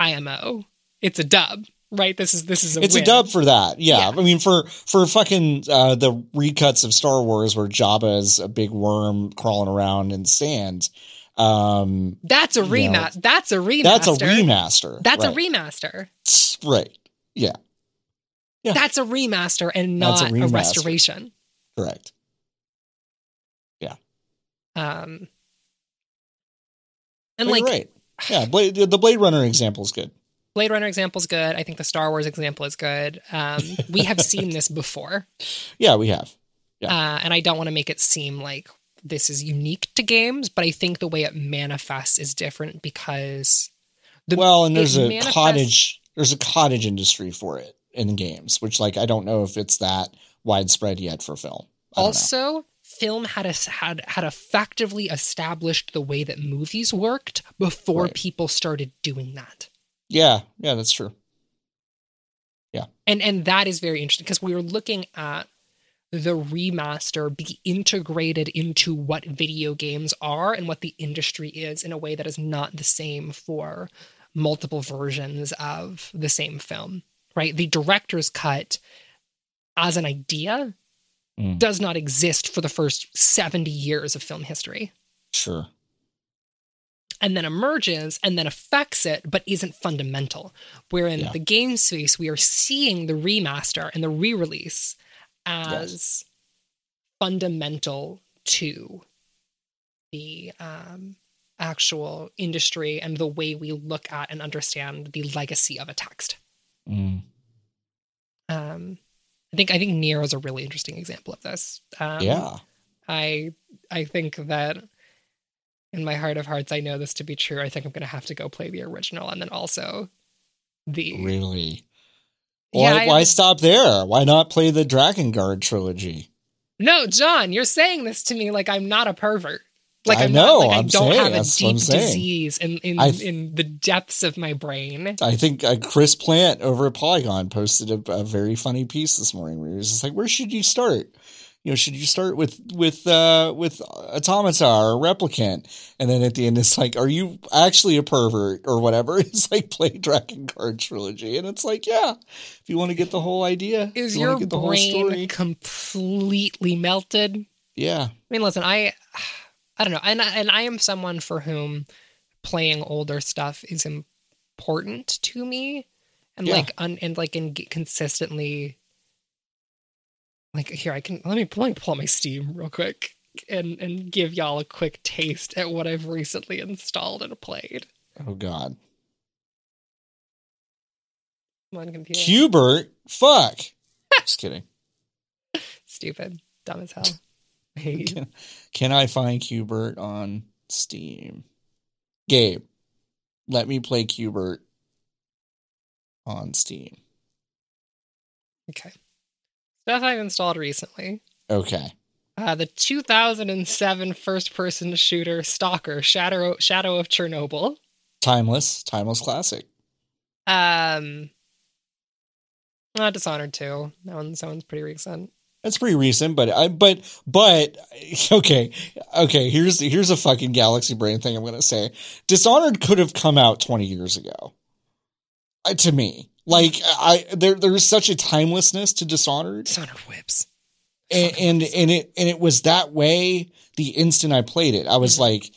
IMO, it's a dub, right? This is this is a
it's
win.
a dub for that. Yeah. yeah. I mean for for fucking uh, the recuts of Star Wars where Jabba is a big worm crawling around in sand. Um,
that's a remaster. That's a remaster.
That's a remaster.
That's right. a remaster.
Right. Yeah.
Yeah. That's a remaster and not a, remaster. a, restoration.
Correct. Yeah.
Um. And like,
right. Yeah, Blade, the Blade Runner example is good.
Blade Runner example is good. I think the Star Wars example is good. Um, we have seen this before.
Yeah, we have. Yeah.
Uh, and I don't want to make it seem like this is unique to games, but I think the way it manifests is different because
the well, and there's a manifests- cottage there's a cottage industry for it in games, which like I don't know if it's that widespread yet for film.
Also, film had a, had had effectively established the way that movies worked before right. people started doing that.
Yeah, yeah, that's true. Yeah.
And and that is very interesting because we were looking at the remaster be integrated into what video games are and what the industry is in a way that is not the same for multiple versions of the same film right? The director's cut as an idea mm. does not exist for the first 70 years of film history.
Sure.
And then emerges and then affects it, but isn't fundamental. Where in yeah. the game space, we are seeing the remaster and the re release as yes. fundamental to the um, actual industry and the way we look at and understand the legacy of a text.
Mm.
Um, I think I think NieR is a really interesting example of this. Um,
yeah,
I I think that in my heart of hearts, I know this to be true. I think I'm going to have to go play the original and then also the
really. Why yeah, why stop there? Why not play the Drakengard trilogy?
No, John, you're saying this to me like I'm not a pervert. Like
I
I'm
know,
not, like
I'm
I don't
saying,
have a deep disease in in, in the depths of my brain.
I think uh, Chris Plante over at Polygon posted a, a, very funny piece this morning where he was just like, "Where should you start? You know, should you start with with uh, with Automata or Replicant?" And then at the end, it's like, "Are you actually a pervert or whatever?" It's like play Drakengard trilogy, and it's like, yeah, if you want to get the whole idea,
is you your brain completely melted?
Yeah. I
mean, listen, I I don't know. And and I am someone for whom playing older stuff is important to me, and yeah. like un, and like and consistently. Like here, I can let me let me pull my Steam real quick and and give y'all a quick taste at what I've recently installed and played.
Oh God.
Come on, computer.
Q*bert? Fuck. Just kidding.
Stupid. Dumb as hell.
can, can I find Q*bert on Steam? Gabe, let me play Q*bert on Steam.
Okay. Stuff I've installed recently.
Okay.
Uh, the 2007 first-person shooter Stalker: Shadow Shadow of Chernobyl.
Timeless, timeless classic.
Um, uh, Dishonored 2. That one, that one's pretty recent.
That's pretty recent, but I but but okay, okay. Here's here's a fucking galaxy brain thing I'm gonna say. Dishonored could have come out 20 years ago. Uh, to me, like I there there's such a timelessness to Dishonored.
Dishonored whips,
and and, and it and it was that way the instant I played it. I was mm-hmm. like,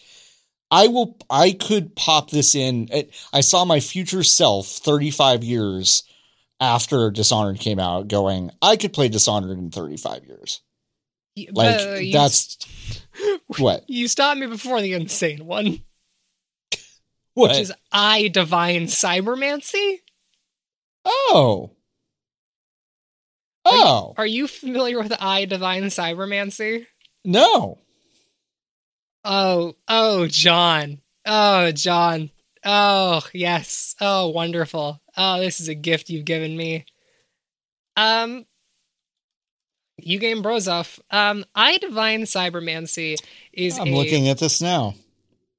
I will. I could pop this in. I saw my future self 35 years after Dishonored came out going, I could play Dishonored in 35 years. like uh, that's
st- what you stopped me before the insane one.
What?
Which is E.Y.E: Divine Cybermancy.
Oh.
Oh. Are you, are you familiar with E.Y.E: Divine Cybermancy?
No.
Oh, oh, John. Oh, John. Oh, yes. Oh, wonderful. Oh, this is a gift you've given me. Um, you game Brozov. Um, E.Y.E: Divine Cybermancy is.
I'm a, looking at this now.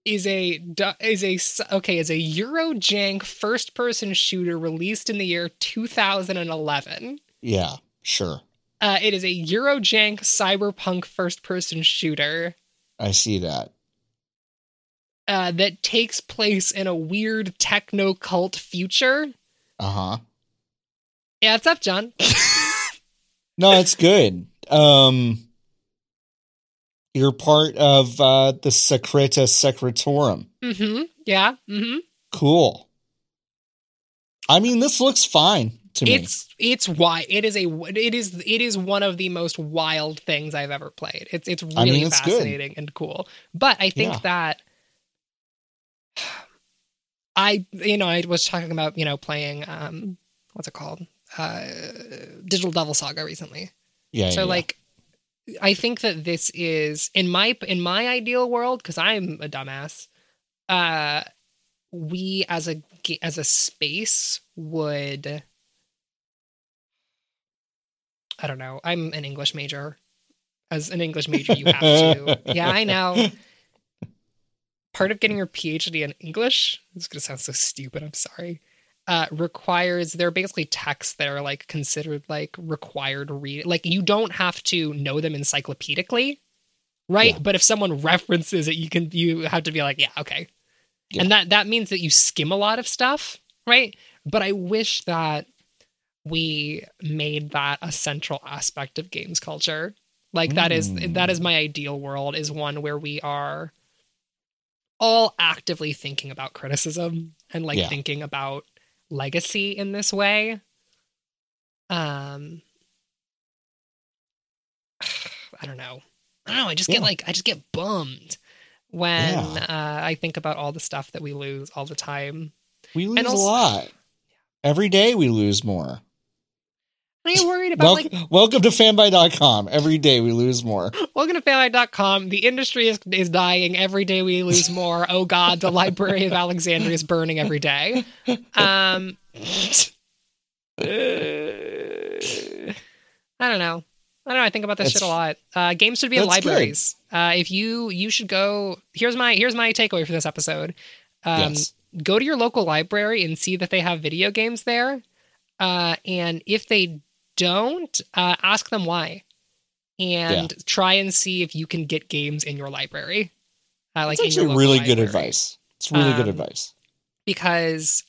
Is a is a okay is a Eurojank first person shooter released in the year 2011.
Yeah, sure.
Uh, it is a Eurojank cyberpunk first person shooter.
I see that
uh, that takes place in a weird techno cult future.
Uh huh.
Yeah, it's up, John.
no, it's good. Um, you're part of uh, the Secreta Secretorum.
Mm-hmm. Yeah. Mm-hmm.
Cool. I mean, this looks fine to
me. It's it's why it is a it is it is one of the most wild things I've ever played. It's it's really I mean, it's fascinating good. and cool. But I think yeah. that I, you know, I was talking about, you know, playing, um, what's it called? Uh, Digital Devil Saga recently.
Yeah.
So
yeah,
like, I think that this is in my in my ideal world because I'm a dumbass. Uh, we as a as a space would. I don't know. I'm an English major. As an English major, you have to. yeah, I know part of getting your PhD in English, this is going to sound so stupid, I'm sorry, uh, requires, they're basically texts that are like considered like required read. Like you don't have to know them encyclopedically, right? Yeah. But if someone references it, you can, you have to be like, yeah, okay. Yeah. And that, that means that you skim a lot of stuff, right? But I wish that we made that a central aspect of games culture. Like that mm. is that is my ideal world is one where we are all actively thinking about criticism and like yeah. thinking about legacy in this way. Um I don't know. I don't know. I just yeah. get like I just get bummed when yeah. uh, I think about all the stuff that we lose all the time.
We lose also, a lot. Every day we lose more.
Are you worried about
welcome,
like
welcome to fanbyte.com. Every day we lose more.
Welcome to fanbyte.com. The industry is is dying. Every day we lose more. oh god, the Library of Alexandria is burning every day. Um I don't know. I don't know. I think about this that's, shit a lot. Uh, games should be in libraries. Uh, if you you should go. Here's my here's my takeaway for this episode. Um, yes. Go to your local library and see that they have video games there. Uh, and if they don't, uh, ask them why, and yeah. try and see if you can get games in your library.
Uh, like That's actually really library. good advice. It's really um, good advice
because,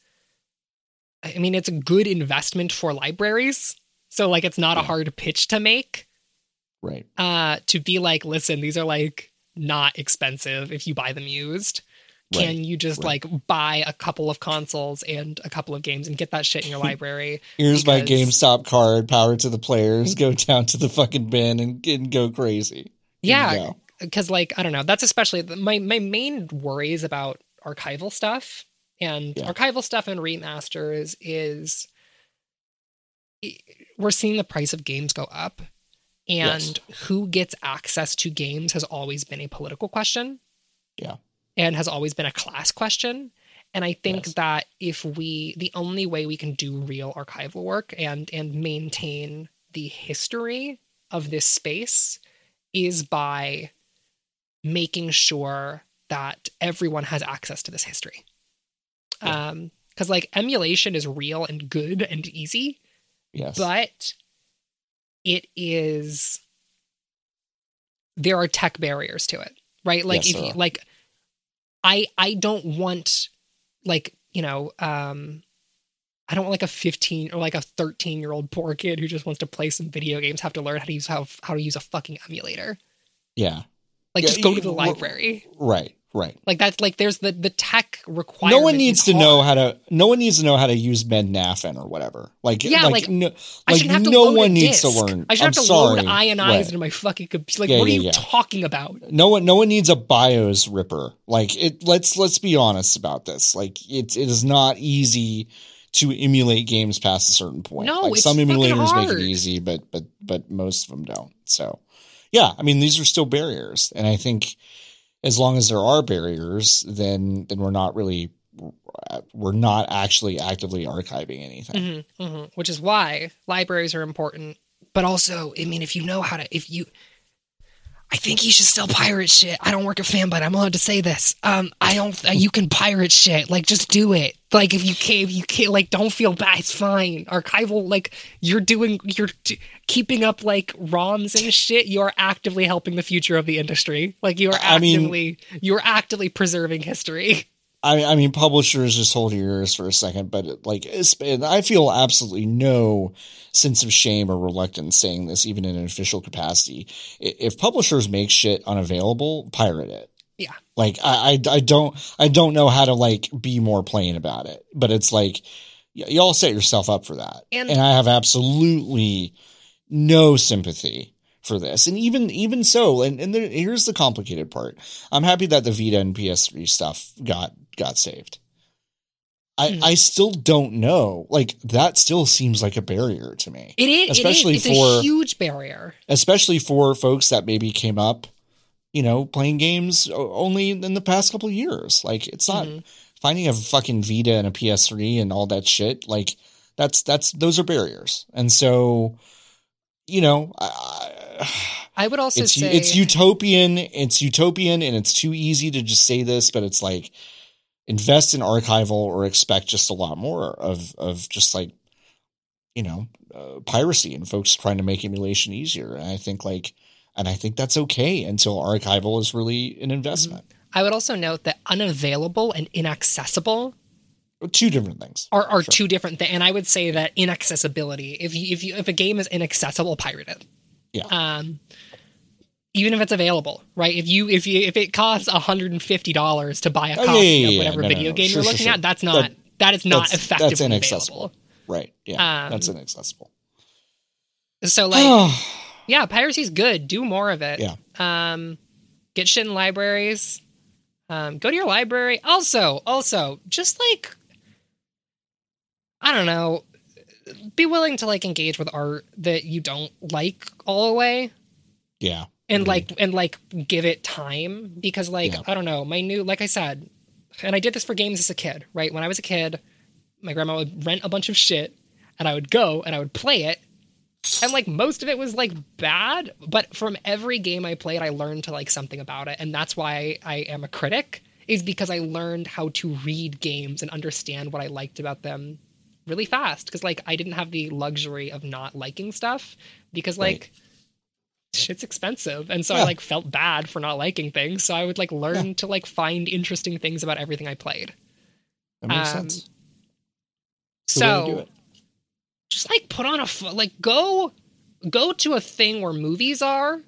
I mean, it's a good investment for libraries. So like, it's not yeah. a hard pitch to make,
right?
Uh, to be like, listen, these are like not expensive if you buy them used. Can right, you just right. like buy a couple of consoles and a couple of games and get that shit in your library?
Here's because... my GameStop card, power to the players, go down to the fucking bin and, and go crazy.
yeah. Because like, I don't know, that's especially my, my main worries about archival stuff and yeah. archival stuff and remasters is we're seeing the price of games go up and yes. who gets access to games has always been a political question.
Yeah.
And has always been a class question. And I think yes. that if we the only way we can do real archival work and and maintain the history of this space is by making sure that everyone has access to this history. Yeah. Um cuz like emulation is real and good and easy.
Yes.
But it is there are tech barriers to it, right? Like yes, if you, like I I don't want like, you know, um I don't want like a 15 or like a 13 year old poor kid who just wants to play some video games have to learn how to use how how to use a fucking emulator.
Yeah.
Like yeah, just go to the library.
Right. Right.
Like that's like there's the the tech requirement.
No one needs to hard. know how to. No one needs to know how to use MedNafen or whatever. Like yeah, like, like no, like no one needs to learn.
I should
I'm
have to
sorry.
load ionized right. into my fucking computer. Like yeah, what yeah, are you talking about?
No one. No one needs a BIOS ripper. Like it. Let's let's be honest about this. Like it. It is not easy to emulate games past a certain point.
No,
like some emulators make it easy, but but but most of them don't. So yeah, I mean these are still barriers, and I think as long as there are barriers, then then we're not really we're not actually actively archiving anything.
Mm-hmm, mm-hmm. Which is why libraries are important. But also, I mean, if you know how to, if you I think you should still pirate shit. I don't work at Fanbyte. I'm allowed to say this. Um, I don't. Uh, you can pirate shit. Like, just do it. Like, if you can, if you can, like, don't feel bad. It's fine. Archival, like, you're doing, you're d- keeping up like ROMs and shit. You're actively helping the future of the industry. Like, you are actively, I mean, you're actively preserving history.
I, I mean, publishers just hold your ears for a second, but like, I feel absolutely no sense of shame or reluctance saying this, even in an official capacity. If publishers make shit unavailable, pirate it.
Yeah.
Like, I, I, I don't, I don't know how to like be more plain about it, but it's like, y- y'all set yourself up for that. And, and I have absolutely no sympathy for this. And even even so, and, and there, here's the complicated part. I'm happy that the Vita and PS3 stuff got got saved. I, mm. I still don't know. Like that still seems like a barrier to me.
It is, especially it is. For a huge barrier,
especially for folks that maybe came up, you know, playing games only in the past couple years. Like it's not mm-hmm. finding a fucking Vita and a PS3 and all that shit. Like that's that's those are barriers, and so you know, I,
I would also
it's,
say
it's utopian. It's utopian, and it's too easy to just say this, but it's like invest in archival or expect just a lot more of of just like you know uh, piracy and folks trying to make emulation easier. And I think like, and I think that's okay until archival is really an investment.
I would also note that unavailable and inaccessible
two different things
are, are sure. two different things and i would say that inaccessibility if you if you if a game is inaccessible pirate it
yeah.
Um even if it's available right? If you if you if it costs $150 to buy a copy oh, yeah, yeah, yeah, of whatever no, video no, no. game sure, you're looking sure, at that's not that, that is not that's, effectively that's inaccessible. Available.
right yeah. Um, that's inaccessible.
so like yeah piracy's good. Do more of it.
Yeah.
Um get shit in libraries. Um go to your library. Also also just like I don't know, be willing to like engage with art that you don't like all the way.
Yeah.
And mm-hmm. like and like give it time because like yeah. I don't know, my new like I said, and I did this for games as a kid, right? When I was a kid, my grandma would rent a bunch of shit and I would go and I would play it. And like most of it was like bad, but from every game I played, I learned to like something about it. And that's why I am a critic, is because I learned how to read games and understand what I liked about them really fast because like I didn't have the luxury of not liking stuff because like right. shit's expensive and so yeah. I like felt bad for not liking things so I would like learn yeah. to like find interesting things about everything I played.
That makes um, sense.
So just like put on a like go go to a thing where movies are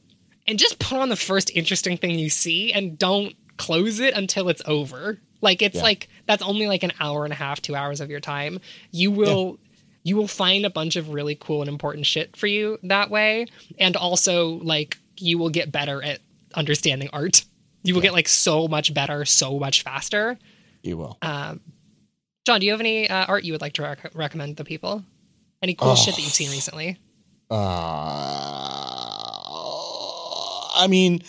and just put on the first interesting thing you see and don't close it until it's over. Like it's yeah. like that's only like an hour and a half, two hours of your time. You will yeah. you will find a bunch of really cool and important shit for you that way. And also like you will get better at understanding art. You will yeah. get like so much better, so much faster.
You will.
Um, John, do you have any uh, art you would like to rec- recommend the people? Any cool oh, shit that you've seen recently?
Uh, I mean,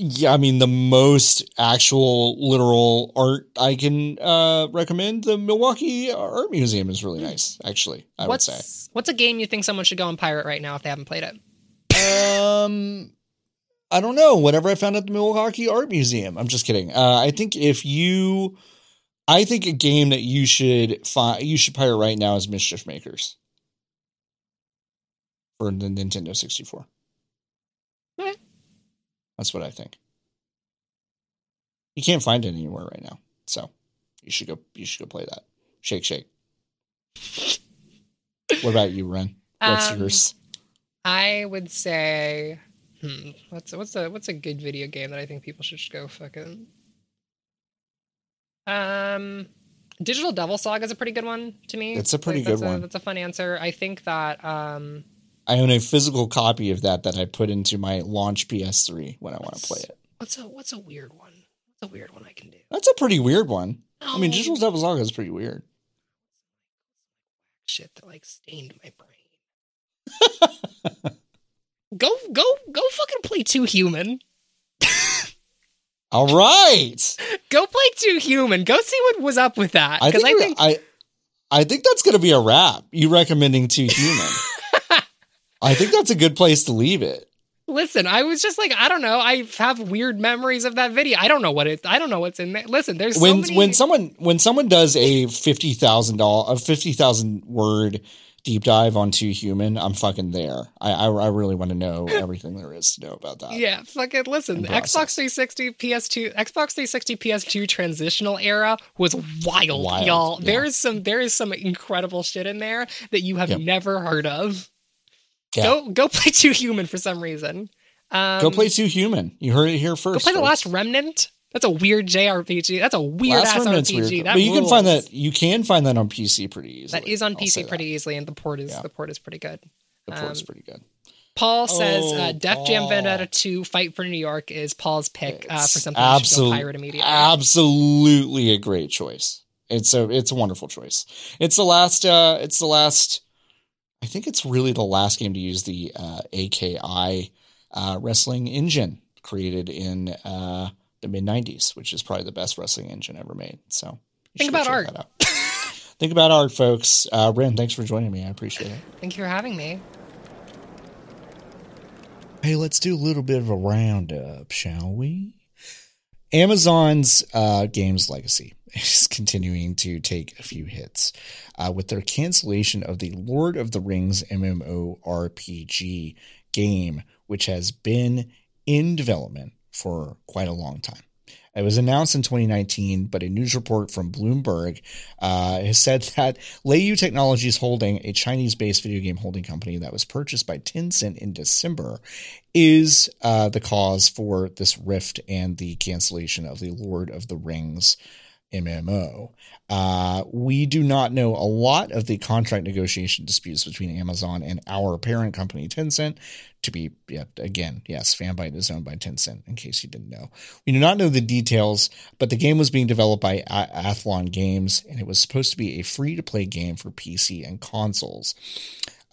yeah, I mean the most actual literal art I can uh, recommend. The Milwaukee Art Museum is really nice, actually. I
what's,
would say.
What's a game you think someone should go and pirate right now if they haven't played it?
Um, I don't know. Whatever I found at the Milwaukee Art Museum. I'm just kidding. Uh, I think if you, I think a game that you should find, you should pirate right now is Mischief Makers for the Nintendo 64. That's what I think. You can't find it anywhere right now, so you should go. You should go play that. Shake, shake. what about you, Ren? What's um, yours?
I would say, hmm, what's what's a what's a good video game that I think people should just go fucking. Um, Digital Devil Saga is a pretty good one to me.
It's a pretty like, good
a,
one.
That's a fun answer. I think that um,
I own a physical copy of that that I put into my launch PS3 when I want to play it.
What's a what's a weird one? What's a weird one I can do?
That's a pretty weird one. I mean, um, Digital Devil's Saga is pretty weird.
Shit that like stained my brain. go go go fucking play Too Human.
All right.
Go play Too Human. Go see what was up with that.
Because I, I think I I think that's gonna be a wrap. You recommending Too Human. I think that's a good place to leave it.
Listen, I was just like, I don't know. I have weird memories of that video. I don't know what it. I don't know what's in there. Listen, there's
when
so many...
when someone when someone does a fifty thousand dollar a fifty thousand word deep dive on Too Human, I'm fucking there. I I, I really want to know everything there is to know about that.
Yeah, fucking listen. Xbox 360, PS2, Xbox 360, PS2 transitional era was wild, wild y'all. Yeah. There is some there is some incredible shit in there that you have yep. never heard of. Yeah. Go go play Too Human for some reason.
Um, go play Too Human. You heard it here first.
Go play folks. The Last Remnant. That's a weird JRPG. That's a weird Last ass Remnant's RPG. Weird.
That but you rules. can find that you can find that on PC pretty easily.
That is on PC pretty that. easily, and the port is yeah. the port is pretty good.
The port is um, pretty good.
Paul says uh, oh, uh, Def Jam Vendetta 2 Fight for New York is Paul's pick uh, for something absolutely, pirate immediately.
Absolutely a great choice. It's a it's a wonderful choice. It's the last uh it's the last I think it's really the last game to use the uh, AKI uh, wrestling engine created in uh, the mid 90s, which is probably the best wrestling engine ever made. So
think about art.
think about art, folks. Uh, Ren, thanks for joining me. I appreciate it.
Thank you for having me.
Hey, let's do a little bit of a roundup, shall we? Amazon's uh, games legacy is continuing to take a few hits uh, with their cancellation of the Lord of the Rings MMORPG game, which has been in development for quite a long time. It was announced in 2019, but a news report from Bloomberg uh, has said that Leyou Technologies Holding, a Chinese based video game holding company that was purchased by Tencent in December, is uh, the cause for this rift and the cancellation of the Lord of the Rings MMO. Uh, we do not know a lot of the contract negotiation disputes between Amazon and our parent company, Tencent. To be, yeah, again, yes, Fanbyte is owned by Tencent, in case you didn't know. We do not know the details, but the game was being developed by Athlon Games, and it was supposed to be a free to play game for PC and consoles.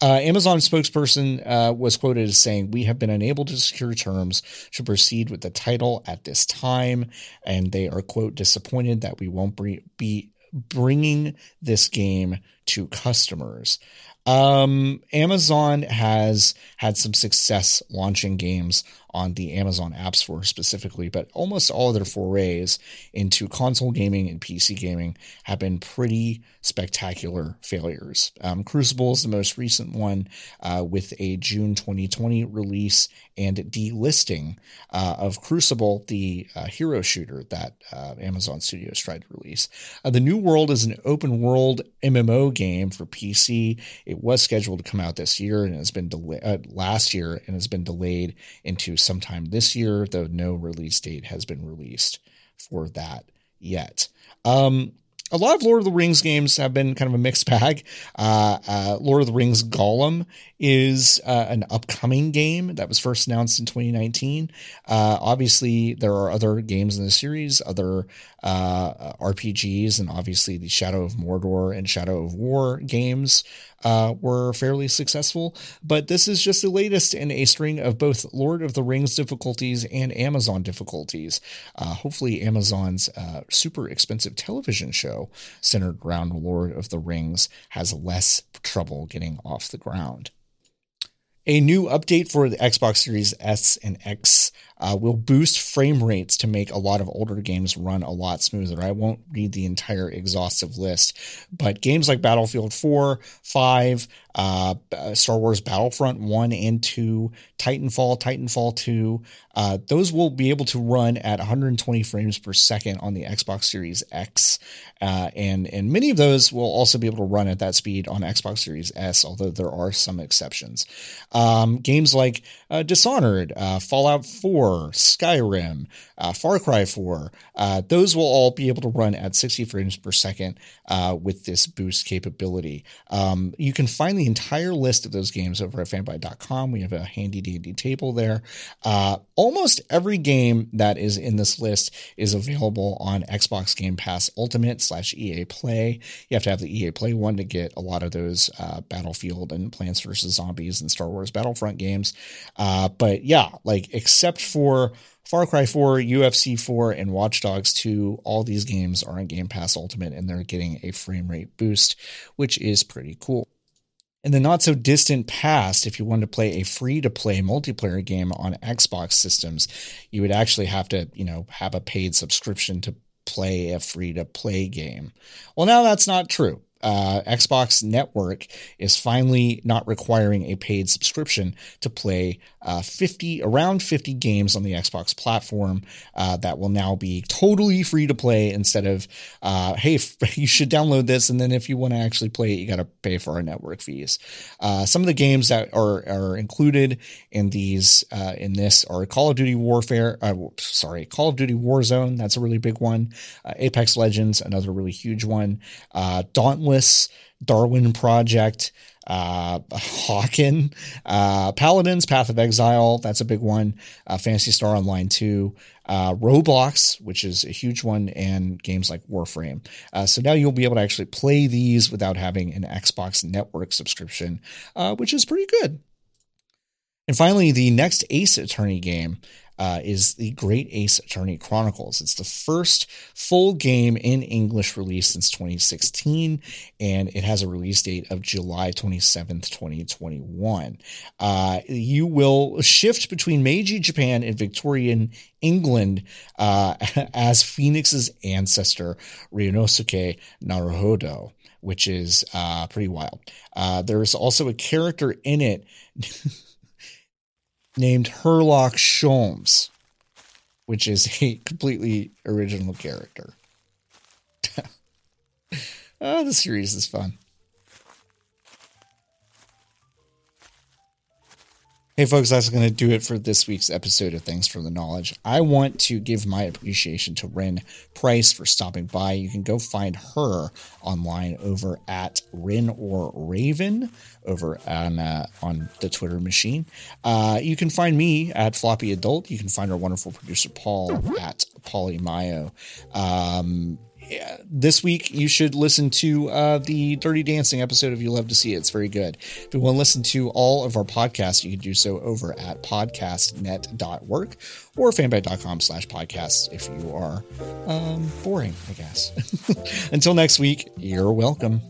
Uh, Amazon spokesperson uh, was quoted as saying, We have been unable to secure terms to proceed with the title at this time. And they are, quote, disappointed that we won't be bringing this game to customers. Um, Amazon has had some success launching games on the Amazon App Store specifically, but almost all of their forays into console gaming and PC gaming have been pretty spectacular failures. Um, Crucible is the most recent one uh, with a June 2020 release and delisting uh, of Crucible, the uh, hero shooter that uh, Amazon Studios tried to release. Uh, the New World is an open world MMO game for PC. It was scheduled to come out this year and has been delayed uh, last year and has been delayed into sometime this year, though no release date has been released for that yet. Um, a lot of Lord of the Rings games have been kind of a mixed bag. Uh, uh, Lord of the Rings Gollum is uh, an upcoming game that was first announced in 2019. Uh, obviously, there are other games in the series, other uh, RPGs, and obviously the Shadow of Mordor and Shadow of War games uh, were fairly successful. But this is just the latest in a string of both Lord of the Rings difficulties and Amazon difficulties. Uh, hopefully, Amazon's uh, super expensive television show centered around Lord of the Rings has less trouble getting off the ground. A new update for the Xbox Series S and X uh, will boost frame rates to make a lot of older games run a lot smoother. I won't read the entire exhaustive list, but games like Battlefield 4, 5, uh, Star Wars Battlefront 1 and 2, Titanfall, Titanfall 2, uh, those will be able to run at 120 frames per second on the Xbox Series X. Uh, and, and many of those will also be able to run at that speed on Xbox Series S, although there are some exceptions. Um, games like uh, Dishonored, uh, Fallout 4, Skyrim, uh, Far Cry 4, uh, those will all be able to run at 60 frames per second uh, with this boost capability. Um, you can find the entire list of those games over at fanbyte.com. We have a handy dandy table there. Uh, almost every game that is in this list is available on Xbox Game Pass Ultimate slash EA Play. You have to have the EA Play one to get a lot of those uh, Battlefield and Plants vs. Zombies and Star Wars Battlefront games. Uh, but yeah, like except for Far Cry 4, UFC 4, and Watch Dogs 2, all these games are on Game Pass Ultimate and they're getting a frame rate boost, which is pretty cool. In the not so distant past, if you wanted to play a free to play multiplayer game on Xbox systems, you would actually have to, you know, have a paid subscription to play a free to play game. Well, now that's not true uh, Xbox Network is finally not requiring a paid subscription to play uh, 50 around 50 games on the Xbox platform uh, that will now be totally free to play instead of uh, hey you should download this and then if you want to actually play it you got to pay for our network fees. Uh, some of the games that are are included in these uh, in this are Call of Duty Warfare sorry Call of Duty Warzone that's a really big one Apex Legends another really huge one Dauntless Dauntless, Darwin Project, uh, Hawken, uh, Paladins, Path of Exile, that's a big one, uh, Phantasy Star Online 2, uh, Roblox, which is a huge one, and games like Warframe. Uh, so now you'll be able to actually play these without having an Xbox Network subscription, uh, which is pretty good. And finally, the next Ace Attorney game uh, is the Great Ace Attorney Chronicles. It's the first full game in English release since 2016, and it has a release date of July 27th, 2021. Uh, you will shift between Meiji Japan and Victorian England uh, as Phoenix's ancestor, Ryunosuke Naruhodo which is uh, pretty wild. Uh, there's also a character in it named Herlock Sholmes, which is a completely original character. oh, the series is fun. Hey, folks, that's going to do it for this week's episode of Thanks for the Knowledge. I want to give my appreciation to Ren Price for stopping by. You can go find her online over at Ren or Raven over on uh, on the Twitter machine. Uh, you can find me at Floppy Adult. You can find our wonderful producer Paul at Paulie Mayo. Um, this week you should listen to uh, the Dirty Dancing episode if you love to see it. It's very good. If you want to listen to all of our podcasts, you can do so over at podcastnet.work or fanbyte.com slash podcasts if you are um, boring, I guess. Until next week, you're welcome.